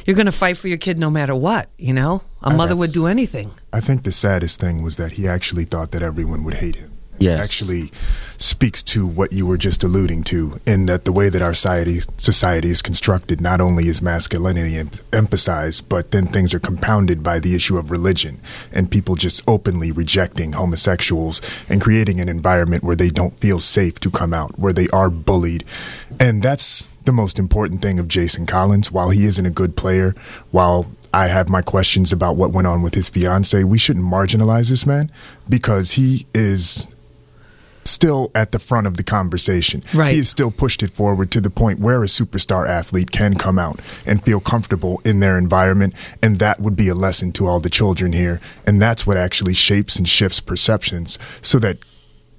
you're going to fight for your kid no matter what. You know, a mother would do anything. I think the saddest thing was that he actually thought that everyone would hate him. Yes. actually speaks to what you were just alluding to, in that the way that our society society is constructed, not only is masculinity em- emphasized, but then things are compounded by the issue of religion and people just openly rejecting homosexuals and creating an environment where they don't feel safe to come out, where they are bullied, and that's the most important thing of Jason Collins. While he isn't a good player, while I have my questions about what went on with his fiance, we shouldn't marginalize this man because he is still at the front of the conversation. Right. He has still pushed it forward to the point where a superstar athlete can come out and feel comfortable in their environment. And that would be a lesson to all the children here. And that's what actually shapes and shifts perceptions so that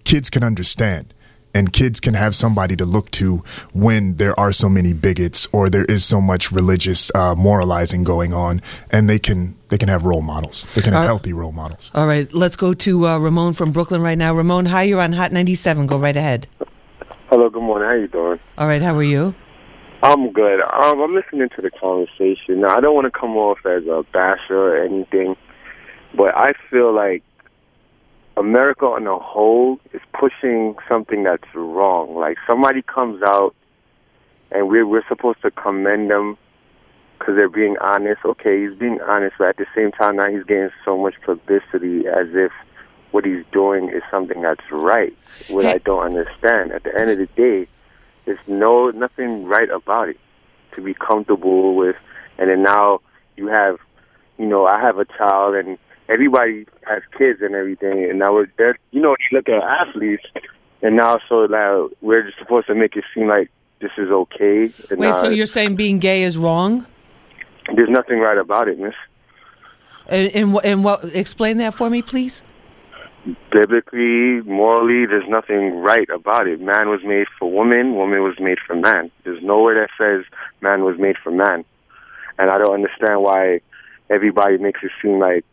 kids can understand and kids can have somebody to look to when there are so many bigots or there is so much religious uh, moralizing going on and they can they can have role models they can have Uh, healthy role models All right, let's go to uh, Ramon from Brooklyn right now. Ramon, hi, you're on Hot 97. Go right ahead. Hello, good morning. How you doing? All right, how are you? I'm good. Um, I'm listening to the conversation. Now, I don't want to come off as a basher or anything, but I feel like America on the whole is pushing something that's wrong. Like somebody comes out, and we're we're supposed to commend them because they're being honest. Okay, he's being honest, but at the same time, now he's getting so much publicity as if what he's doing is something that's right. What I don't understand. At the end of the day, there's no nothing right about it to be comfortable with. And then now you have, you know, I have a child, and everybody has kids and everything. And now we're there. You know, you look at athletes, and now so now we're just supposed to make it seem like this is okay. And Wait, now so you're saying being gay is wrong? there's nothing right about it, miss. And, and, and what? Explain that for me, please. biblically, morally, there's nothing right about it. Man was made for woman, woman was made for man. There's nowhere that says man was made for man. And I don't understand why everybody makes it seem like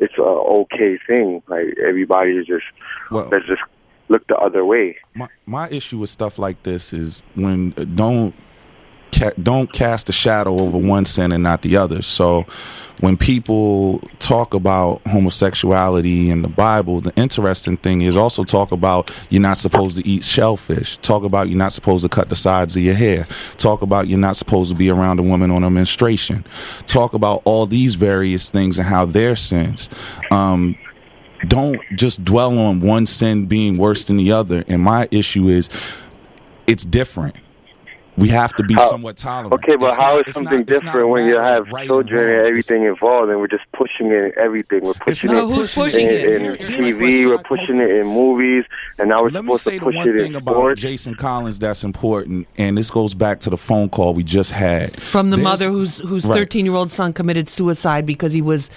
it's a okay thing. Like everybody is just let's just look the other way. My my issue with stuff like this is when don't ca- don't cast a shadow over one sin and not the other. So when people talk about homosexuality in the Bible, the interesting thing is also talk about you're not supposed to eat shellfish. Talk about you're not supposed to cut the sides of your hair. Talk about you're not supposed to be around a woman on her menstruation. Talk about all these various things and how they're sins. Um, don't just dwell on one sin being worse than the other. And my issue is it's different. We have to be How- somewhat tolerant. Okay, but It's how not- is something not- different when you have right children and wrong. everything involved, and we're just pushing it in everything? We're pushing it who's pushing in, it. in Here- here's TV. We're what's- pushing it in movies, and now we're Let me supposed say to the push one it thing in about sports. Jason Collins that's important, and this goes back to the phone call we just had From the There's- mother whose whose Right. 13 year old son committed suicide because he was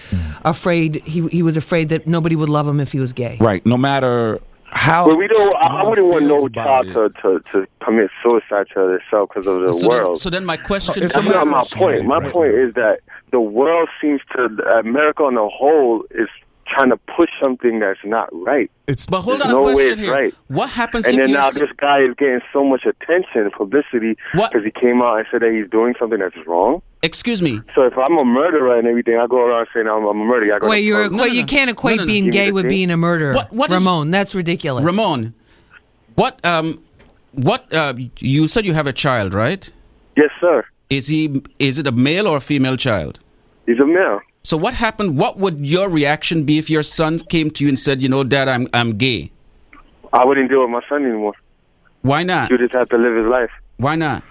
afraid he he was afraid that nobody would love him if he was gay. Right. No matter how. But we don't. I, I wouldn't want no child to, to to commit suicide to themselves because of the So then, world. so then my question That's not my point. My point is that the world seems to America on the whole is trying to push something that's not right. It's but hold on There's a no way it's here. right. What happens and if then you now this guy is getting so much attention, publicity, because he came out and said that he's doing something that's wrong. Excuse me. So if I'm a murderer and everything, I go around saying I'm, I'm a murderer. I go Wait, you're court. equa- you can't equate being Give me gay with thing. being a murderer. What- what is- Ramon, that's ridiculous. Ramon, what um, what uh, you said you have a child, right? Yes, sir. Is he? Is it a male or a female child? He's a male. So what happened? What would your reaction be if your son came to you and said, "You know, Dad, I'm I'm gay"? I wouldn't deal with my son anymore. Why not? You just have to live his life Why not?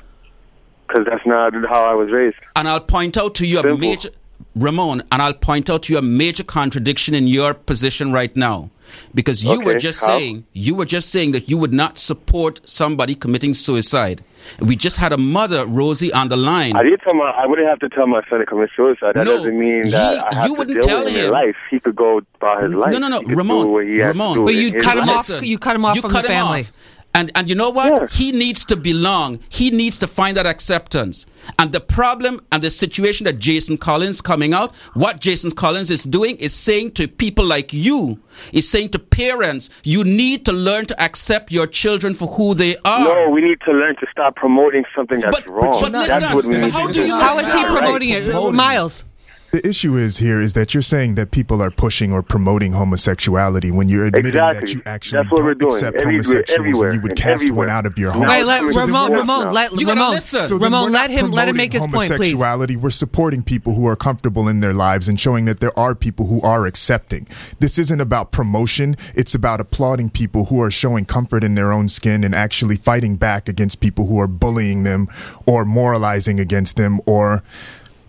Because that's not how I was raised. And I'll point out to you a major Ramon, and I'll point out to you a major contradiction in your position right now. Because you were just how? saying you were just saying that you would not support somebody committing suicide. We just had a mother, Rosie, on the line. I did tell my. I wouldn't have to tell my son to commit suicide. That No, doesn't mean he- that I have you to wouldn't deal tell with it in him. life. He could go about his life. No, no, no, He Ramon. do what he has to Ramon. But you cut him life. off. You cut him off you from cut the him family. off. And and you know what? He needs to belong. He needs to find that acceptance. And the problem and the situation that Jason Collins coming out, what Jason Collins is doing is saying to people like you, is saying to parents, you need to learn to accept your children for who they are. No, we need to learn to stop promoting something that's wrong. but that's listen, what we but how do you. How is he promoting right. it, Miles? The issue is here is that you're saying that people are pushing or promoting homosexuality when you're admitting Exactly. that you actually That's what don't we're doing. accept Everywhere- homosexuals and you would cast everywhere. one out of your home. Wait, let, So Ramon, we're- Ramon, let, You Ramon, listen. So Ramon, let him let him make his point, please. homosexuality. We're supporting people who are comfortable in their lives and showing that there are people who are accepting. This isn't about promotion. It's about applauding people who are showing comfort in their own skin and actually fighting back against people who are bullying them or moralizing against them or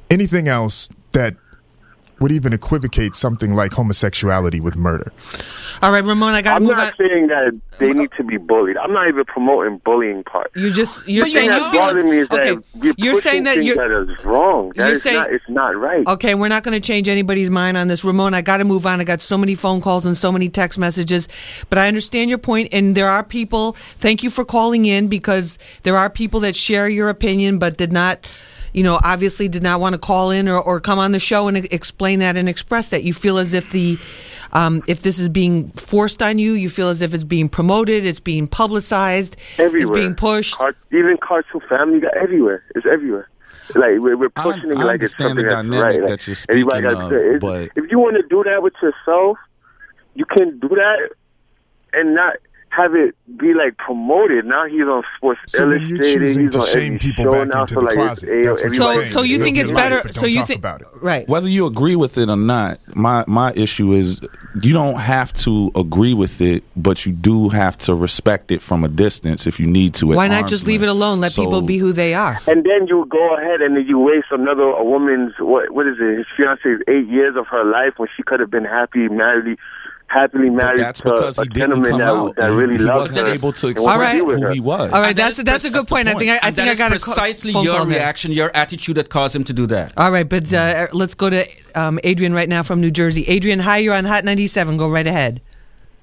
anything else that would even equivocate something like homosexuality with murder. All right, Ramon, I got to I'm move not on. saying that they need to be bullied. I'm not even promoting bullying part. You just you're the saying you that feel bothers me is okay. that you're, You're saying that things you're that is wrong. That you're is saying- not, it's not right. Okay, we're not going to change anybody's mind on this. Ramon, I got to move on. I got so many phone calls and so many text messages, but I understand your point, and there are people. Thank you for calling in because there are people that share your opinion, but did not. You know, obviously did not want to call in or, or come on the show and e- explain that and express that. You feel as if the, um, if this is being forced on you, you feel as if it's being promoted, it's being publicized, everywhere. it's being pushed. Car- even cartoon family got everywhere. It's everywhere. Like we're, we're I- pushing it I like it's understand the something that's dynamic right. that you're speaking of, but- if you want to do that with yourself, you can do that and not have it be like promoted. Now he's on Sports So then you're Illustrated. choosing he's to on shame every people back now, into so the like closet. That's what everybody- you're saying. so you think it's better- but so you think about it. Right. Whether you agree with it or not, my my issue is you don't have to agree with it, but you do have to respect it from a distance if you need to. Why not arm's just leave it alone? Let So- people be who they are. And then you go ahead and you waste another a woman's what what is it? His fiance's eight years of her life when she could have been happy married, happily married that's to because a he didn't gentleman come that, out. that really he loved wasn't her. able to and express wanted to be with who her. he was. All right, And that's that is that's a good precis- point. I think I, I and think that I got is a co- precisely phone your call here. reaction, your attitude that caused him to do that. All right, but uh, let's go to um, Adrian right now from New Jersey. Adrian, hi, you're on Hot 97. Go right ahead.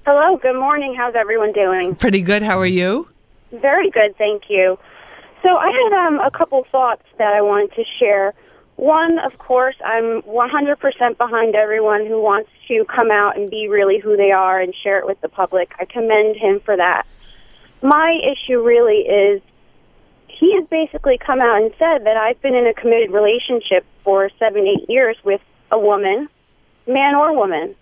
Hello, good morning. How's everyone doing? Pretty good. How are you? Very good, thank you. So I had um, a couple thoughts that I wanted to share. One, of course, I'm 100% behind everyone who wants to come out and be really who they are and share it with the public. I commend him for that. My issue really is he has basically come out and said that I've been in a committed relationship for seven, eight years with a woman, man or woman.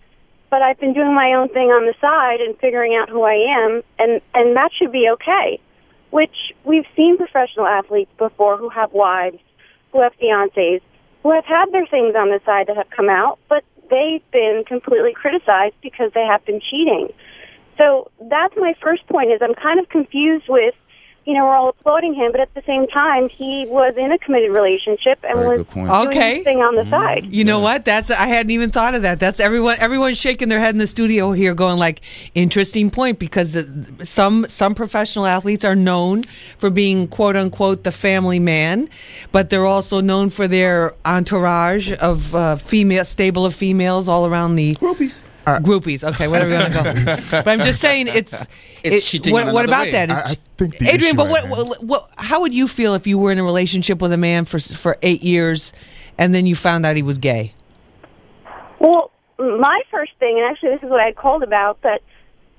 But I've been doing my own thing on the side and figuring out who I am, and and that should be okay. Which we've seen professional athletes before who have wives, who have fiancés, who have had their things on the side that have come out, but they've been completely criticized because they have been cheating. So that's my first point is I'm kind of confused with, you know, we're all applauding him, but at the same time, he was in a committed relationship and Very was doing Okay. his thing on the side. You know what? That's I hadn't even thought of that. That's everyone. Everyone's shaking their head in the studio here, going like, "Interesting point," because the, some some professional athletes are known for being quote unquote the family man, but they're also known for their entourage of uh, female stable of females all around the groupies. Uh, groupies, okay, whatever you want to go. <laughs> but I'm just saying, it's It's it- What, what about way. that? Is, I- I think the Adrian, but at what, hand- what, what, how would you feel if you were in a relationship with a man for for eight years, and then you found out he was gay? Well, my first thing, and actually this is what I called about, but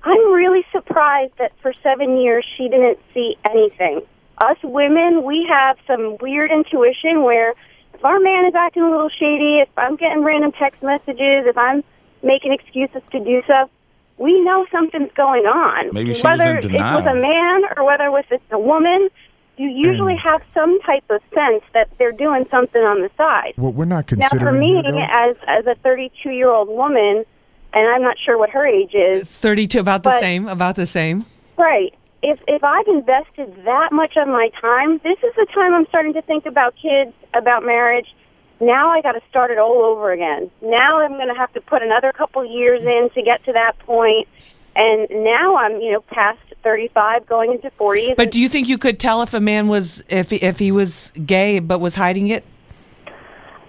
I'm really surprised that for seven years she didn't see anything. Us women, we have some weird intuition where if our man is acting a little shady, if I'm getting random text messages, if I'm making excuses to do so, we know something's going on. Maybe she was whether in it was denial. a man or whether it it's a woman, you mm. usually have some type of sense that they're doing something on the side. What we're not considering. Now, for me, here, as as a 32 year old woman, and I'm not sure what her age is, Thirty-two, about the But- same, about the same. right? If if I've invested that much of my time, this is the time I'm starting to think about kids, about marriage. Now I got to start it all over again. Now I'm going to have to put another couple years in to get to that point, and now I'm you know past 35, going into 40. But do you think you could tell if a man was if if he was gay but was hiding it?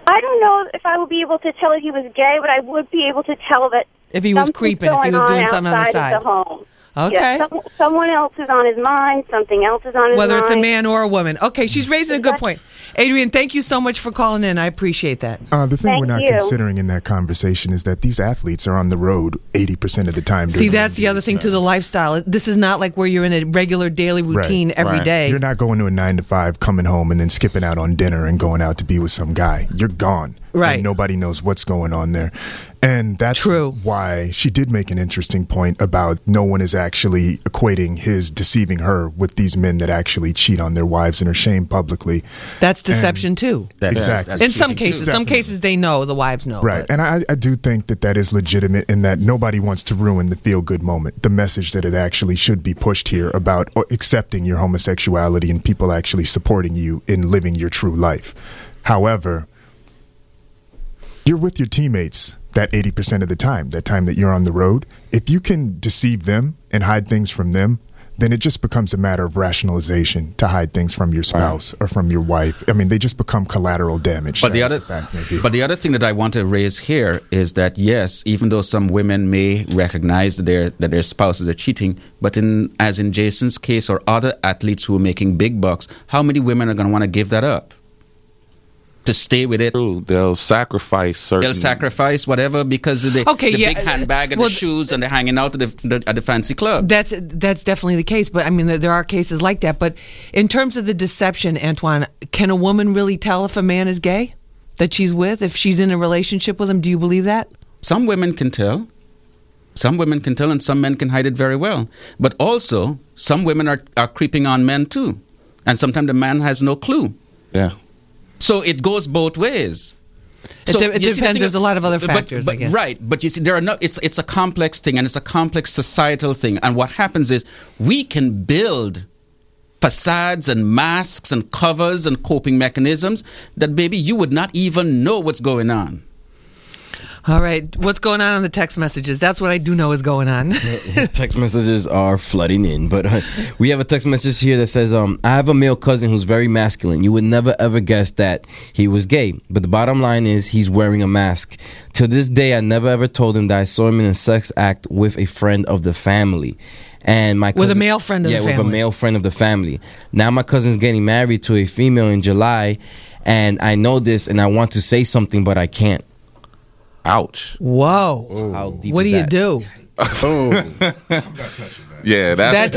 I don't know if I would be able to tell if he was gay, but I would be able to tell that If he was creeping, if he was on doing something on the side. of the home. Okay. Yeah, some, someone else is on his mind. Something else is on his Whether mind. Whether it's a man or a woman. Okay, she's raising a good point. Adrian, thank you so much for calling in. I appreciate that. Uh, the thing Thank we're not you. considering in that conversation is that these athletes are on the road 80% of the time. See, that's the other thing to the lifestyle. This is not like where you're in a regular daily routine every day. You're not going to a nine to five, coming home, and then skipping out on dinner and going out to be with some guy. You're gone. Right. And nobody knows what's going on there. And that's True. why she did make an interesting point about no one is actually equating his deceiving her with these men that actually cheat on their wives and are shamed publicly. That's deception too. That- exactly. In some cases, some cases they know, the wives know. Right. And I, I do think that that is legitimate in that nobody wants to ruin the feel good moment. The message that it actually should be pushed here about uh, accepting your homosexuality and people actually supporting you in living your true life. However, you're with your teammates that 80% of the time, that time that you're on the road. If you can deceive them and hide things from them, then it just becomes a matter of rationalization to hide things from your spouse or from your wife. I mean, they just become collateral damage. But the other, fact but the other thing that I want to raise here is that yes, even though some women may recognize that their that their spouses are cheating, but in as in Jason's case or other athletes who are making big bucks, how many women are going to want to give that up to stay with it? They'll sacrifice certain. They'll sacrifice whatever because of the, Okay, the yeah, big handbag and well, the shoes and they're hanging out at the, the, at the fancy club. That's that's definitely the case, but I mean there- there are cases like that. But in terms of the deception, Antoine, can a woman really tell if a man is gay that she's with if she's in a relationship with him? Do you believe that? Some women can tell. Some women can tell, and some men can hide it very well. But also, some women are, are creeping on men too. And sometimes the man has no clue. Yeah. So it goes both ways. It de- it you see, the depends. There's a lot of other but- factors, I but- guess. Right, but you see, there are no. It's it's a complex thing, and it's a complex societal thing. And what happens is we can build facades and masks and covers and coping mechanisms that maybe you would not even know what's going on. All right, what's going on on the text messages? That's what I do know is going on. <laughs> <laughs> text messages are flooding in, but uh, we have a text message here that says, um, "I have a male cousin who's very masculine. You would never ever guess that he was gay, but the bottom line is he's wearing a mask. To this day, I never ever told him that I saw him in a sex act with a friend of the family." And my With a male friend of yeah, the with a male friend of the family. Now my cousin's getting married to a female in July, and I know this, and I want to say something, but I can't. Ouch. Whoa. How deep what is do you that? do? <laughs> Yeah, that's That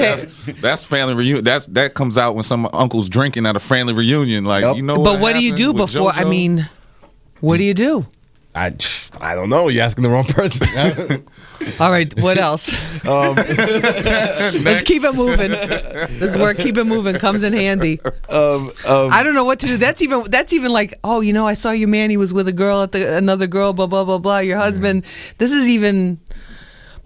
that's, that's family reunion. That's that comes out when some uncle's drinking at a family reunion. Like you know, but what do you do happened with before? I JoJo? mean, what do you do? I, I don't know. You're asking the wrong person. <laughs> All right, what else? <laughs> Um, <laughs> Let's keep it moving. This is where keep it moving comes in handy. Um, um, I don't know what to do. That's even that's even like, oh, you know, I saw your man. He was with a girl at the another girl. Blah blah blah blah. Your husband. This is even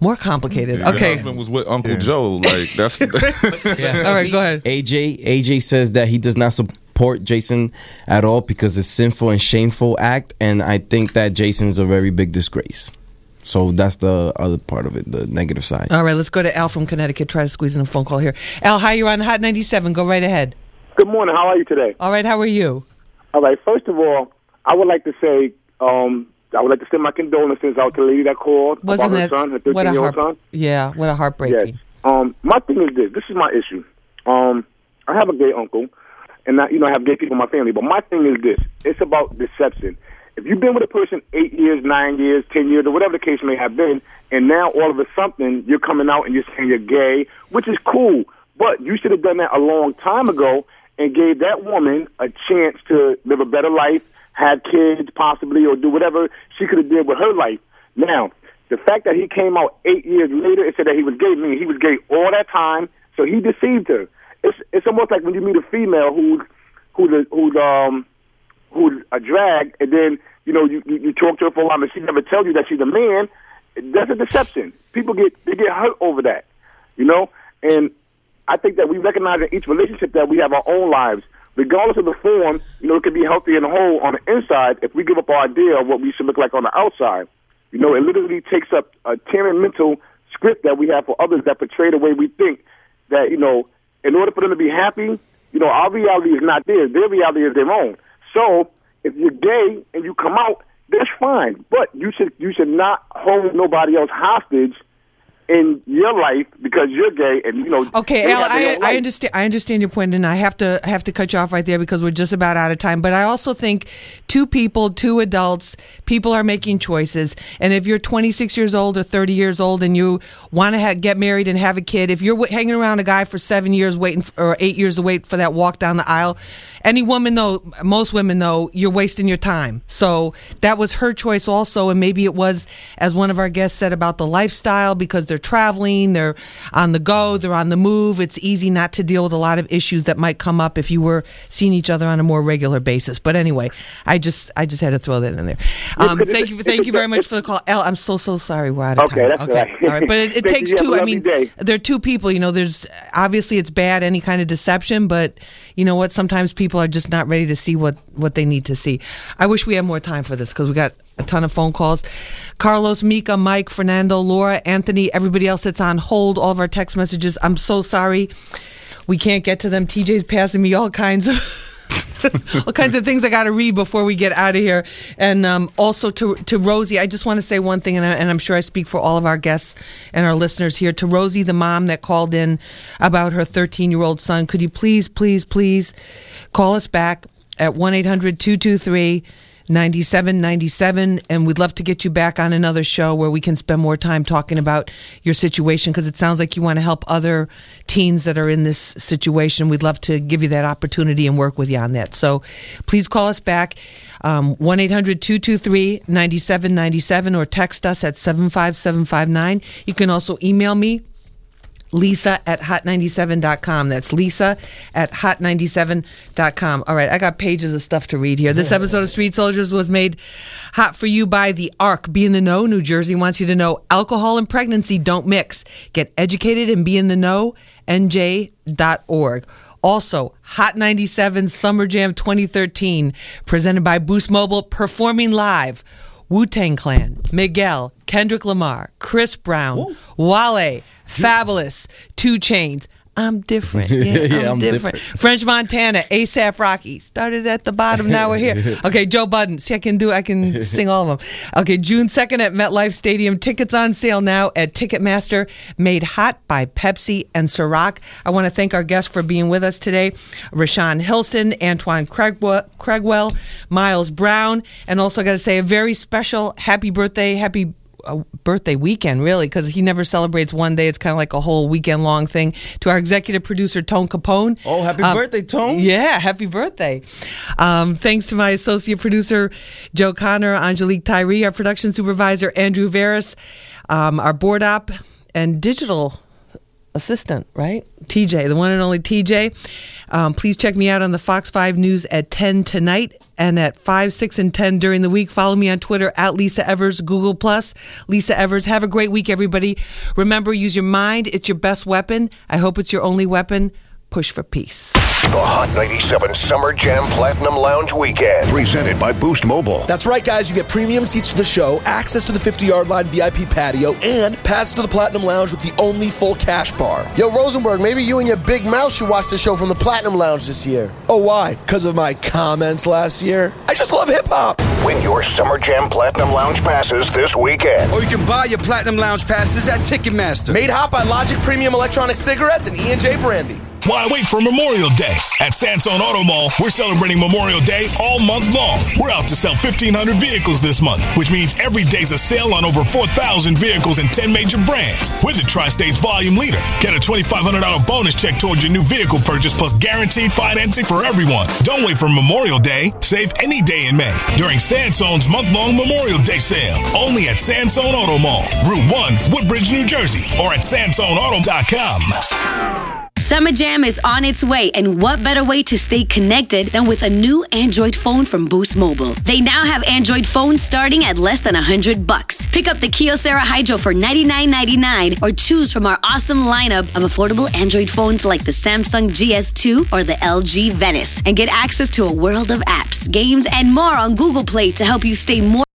more complicated. Your Okay. husband was with Uncle Joe. Like that's All right, go ahead. AJ AJ says that he does not support Jason at all because it's sinful and shameful act, and I think that Jason's a very big disgrace. So that's the other part of it, the negative side. All right, let's go to Al from Connecticut. Try to squeeze in a phone call here. Al, hi, you're on Hot 97. Go right ahead. Good morning. How are you today? All right, how are you? All right. First of all, I would like to say um, I would like to send my condolences out to the lady that called Wasn't about her that son, her what a 13 year old heart? son. Yeah, what a heartbreaking. Yes. Um, my thing is this. This is my issue. Um, I have a gay uncle, and I, you know have gay people in my family. But my thing is this: it's about deception. If you've been with a person eight years, nine years, ten years, or whatever the case may have been, and now all of a sudden you're coming out and you're saying you're gay, which is cool, but you should have done that a long time ago and gave that woman a chance to live a better life, have kids possibly, or do whatever she could have did with her life. Now, the fact that he came out eight years later and said that he was gay, meaning he was gay all that time, so he deceived her. It's it's almost like when you meet a female who's who's who's um who's a drag, and then you know you, you you talk to her for a while, and she never tells you that she's a man. That's a deception. People get they get hurt over that, you know. And I think that we recognize in each relationship that we have our own lives, regardless of the form. You know, it can be healthy and whole on the inside if we give up our idea of what we should look like on the outside. You know, it literally takes up a mental script that we have for others that portray the way we think. That you know, in order for them to be happy, you know, our reality is not theirs. Their reality is their own. So if you're gay and you come out, that's fine. But you should you should not hold nobody else hostage in your life because you're gay and you know. Okay, Al, I, I understand. I understand your point, and I have to I have to cut you off right there because we're just about out of time. But I also think two people, two adults, people are making choices, and if you're 26 years old or 30 years old and you want to ha- get married and have a kid, if you're w- hanging around a guy for seven years waiting f or eight years to wait for that walk down the aisle, any woman though, most women though, you're wasting your time. So that was her choice also, and maybe it was as one of our guests said about the lifestyle because they're traveling, they're on the go, they're on the move. It's easy not to deal with a lot of issues that might come up if you were seeing each other on a more regular basis. But anyway, I just I just had to throw that in there. Um, thank you, thank you very much for the call, El. I'm so so sorry we're out of Okay, time. that's all right. all right, but it, it <laughs> takes You have a two. I mean, day. there are two people. You know, there's obviously it's bad any kind of deception, but you know what? Sometimes people are just not ready to see what what they need to see. I wish we had more time for this because we got a ton of phone calls. Carlos, Mika, Mike, Fernando, Laura, Anthony, everybody else that's on hold. All of our text messages. I'm so sorry we can't get to them. TJ's passing me all kinds of. <laughs> all kinds of things I got to read before we get out of here. And um, also to to Rosie, I just want to say one thing, and, I, I'm sure I speak for all of our guests and our listeners here. To Rosie, the mom that called in about her 13 year old son, could you please, please, please call us back at 1 800 223 9797 and we'd love to get you back on another show where we can spend more time talking about your situation because it sounds like you want to help other teens that are in this situation. We'd love to give you that opportunity and work with you on that. So please call us back um, 1-800-223-9797 or text us at 75759 you can also email me Lisa at hot97.com. That's Lisa at hot97.com. All right, I got pages of stuff to read here. This <laughs> episode of Street Soldiers was made hot for you by The Arc. Be in the know. New Jersey wants you to know alcohol and pregnancy don't mix. Get educated and be in the know. NJ.org. Also, Hot 97 Summer Jam 2013, presented by Boost Mobile, performing live. Wu Tang Clan, Miguel, Kendrick Lamar, Chris Brown, Wale, Fabolous, 2 Chainz. I'm different. <laughs> Yeah, Yeah, I'm, I'm different. different. French Montana, ASAP Rocky. Started at the bottom, now we're here. <laughs> Okay, Joe Budden. See, I can do, I can <laughs> sing all of them. Okay, June 2nd at MetLife Stadium. Tickets on sale now at Ticketmaster. Made hot by Pepsi and Ciroc. I want to thank our guests for being with us today. Rashawn Hilson, Antoine Craigwell, Craigwell Miles Brown, and also got to say a very special happy birthday, happy a birthday weekend, really, because he never celebrates one day. It's kind of like a whole weekend long thing. To our executive producer, Tone Capone. Oh, happy Um, birthday, Tone. Yeah, happy birthday. Um, thanks to my associate producer, Joe Connor, Angelique Tyree, our production supervisor, Andrew Veris, um, our board op and digital assistant, right? TJ, the one and only TJ. Um, please check me out on the Fox 5 News at 10 tonight and at 5, 6, and 10 during the week. Follow me on Twitter at Lisa Evers, Google Plus. Lisa Evers. Have a great week, everybody. Remember, use your mind. It's your best weapon. I hope it's your only weapon. Push for peace. The Hot 97 Summer Jam Platinum Lounge Weekend. Presented by Boost Mobile. That's right, guys. You get premium seats to the show, access to the 50 yard line VIP patio, and passes to the Platinum Lounge with the only full cash bar. Yo, Rosenberg, maybe you and your big mouth should watch the show from the Platinum Lounge this year. Oh, why? Because of my comments last year? I just love hip hop. Win your Summer Jam Platinum Lounge passes this weekend. Or you can buy your Platinum Lounge passes at Ticketmaster. Made hot by Logic Premium Electronic Cigarettes and E&J Brandy. Why wait for Memorial Day? At Sansone Auto Mall, we're celebrating Memorial Day all month long. We're out to sell 1,500 vehicles this month, which means every day's a sale on over 4,000 vehicles and 10 major brands. We're the Tri-State's volume leader. Get a $2,500 bonus check towards your new vehicle purchase plus guaranteed financing for everyone. Don't wait for Memorial Day. Save any day in May during Sansone's month-long Memorial Day sale. Only at Sansone Auto Mall, Route 1, Woodbridge, New Jersey, or at sansoneauto.com. Summer Jam is on its way, and what better way to stay connected than with a new Android phone from Boost Mobile? They now have Android phones starting at less than 100 bucks. Pick up the Kyocera Hydro for $99.99 or choose from our awesome lineup of affordable Android phones like the Samsung GS2 or the LG Venice and get access to a world of apps, games, and more on Google Play to help you stay more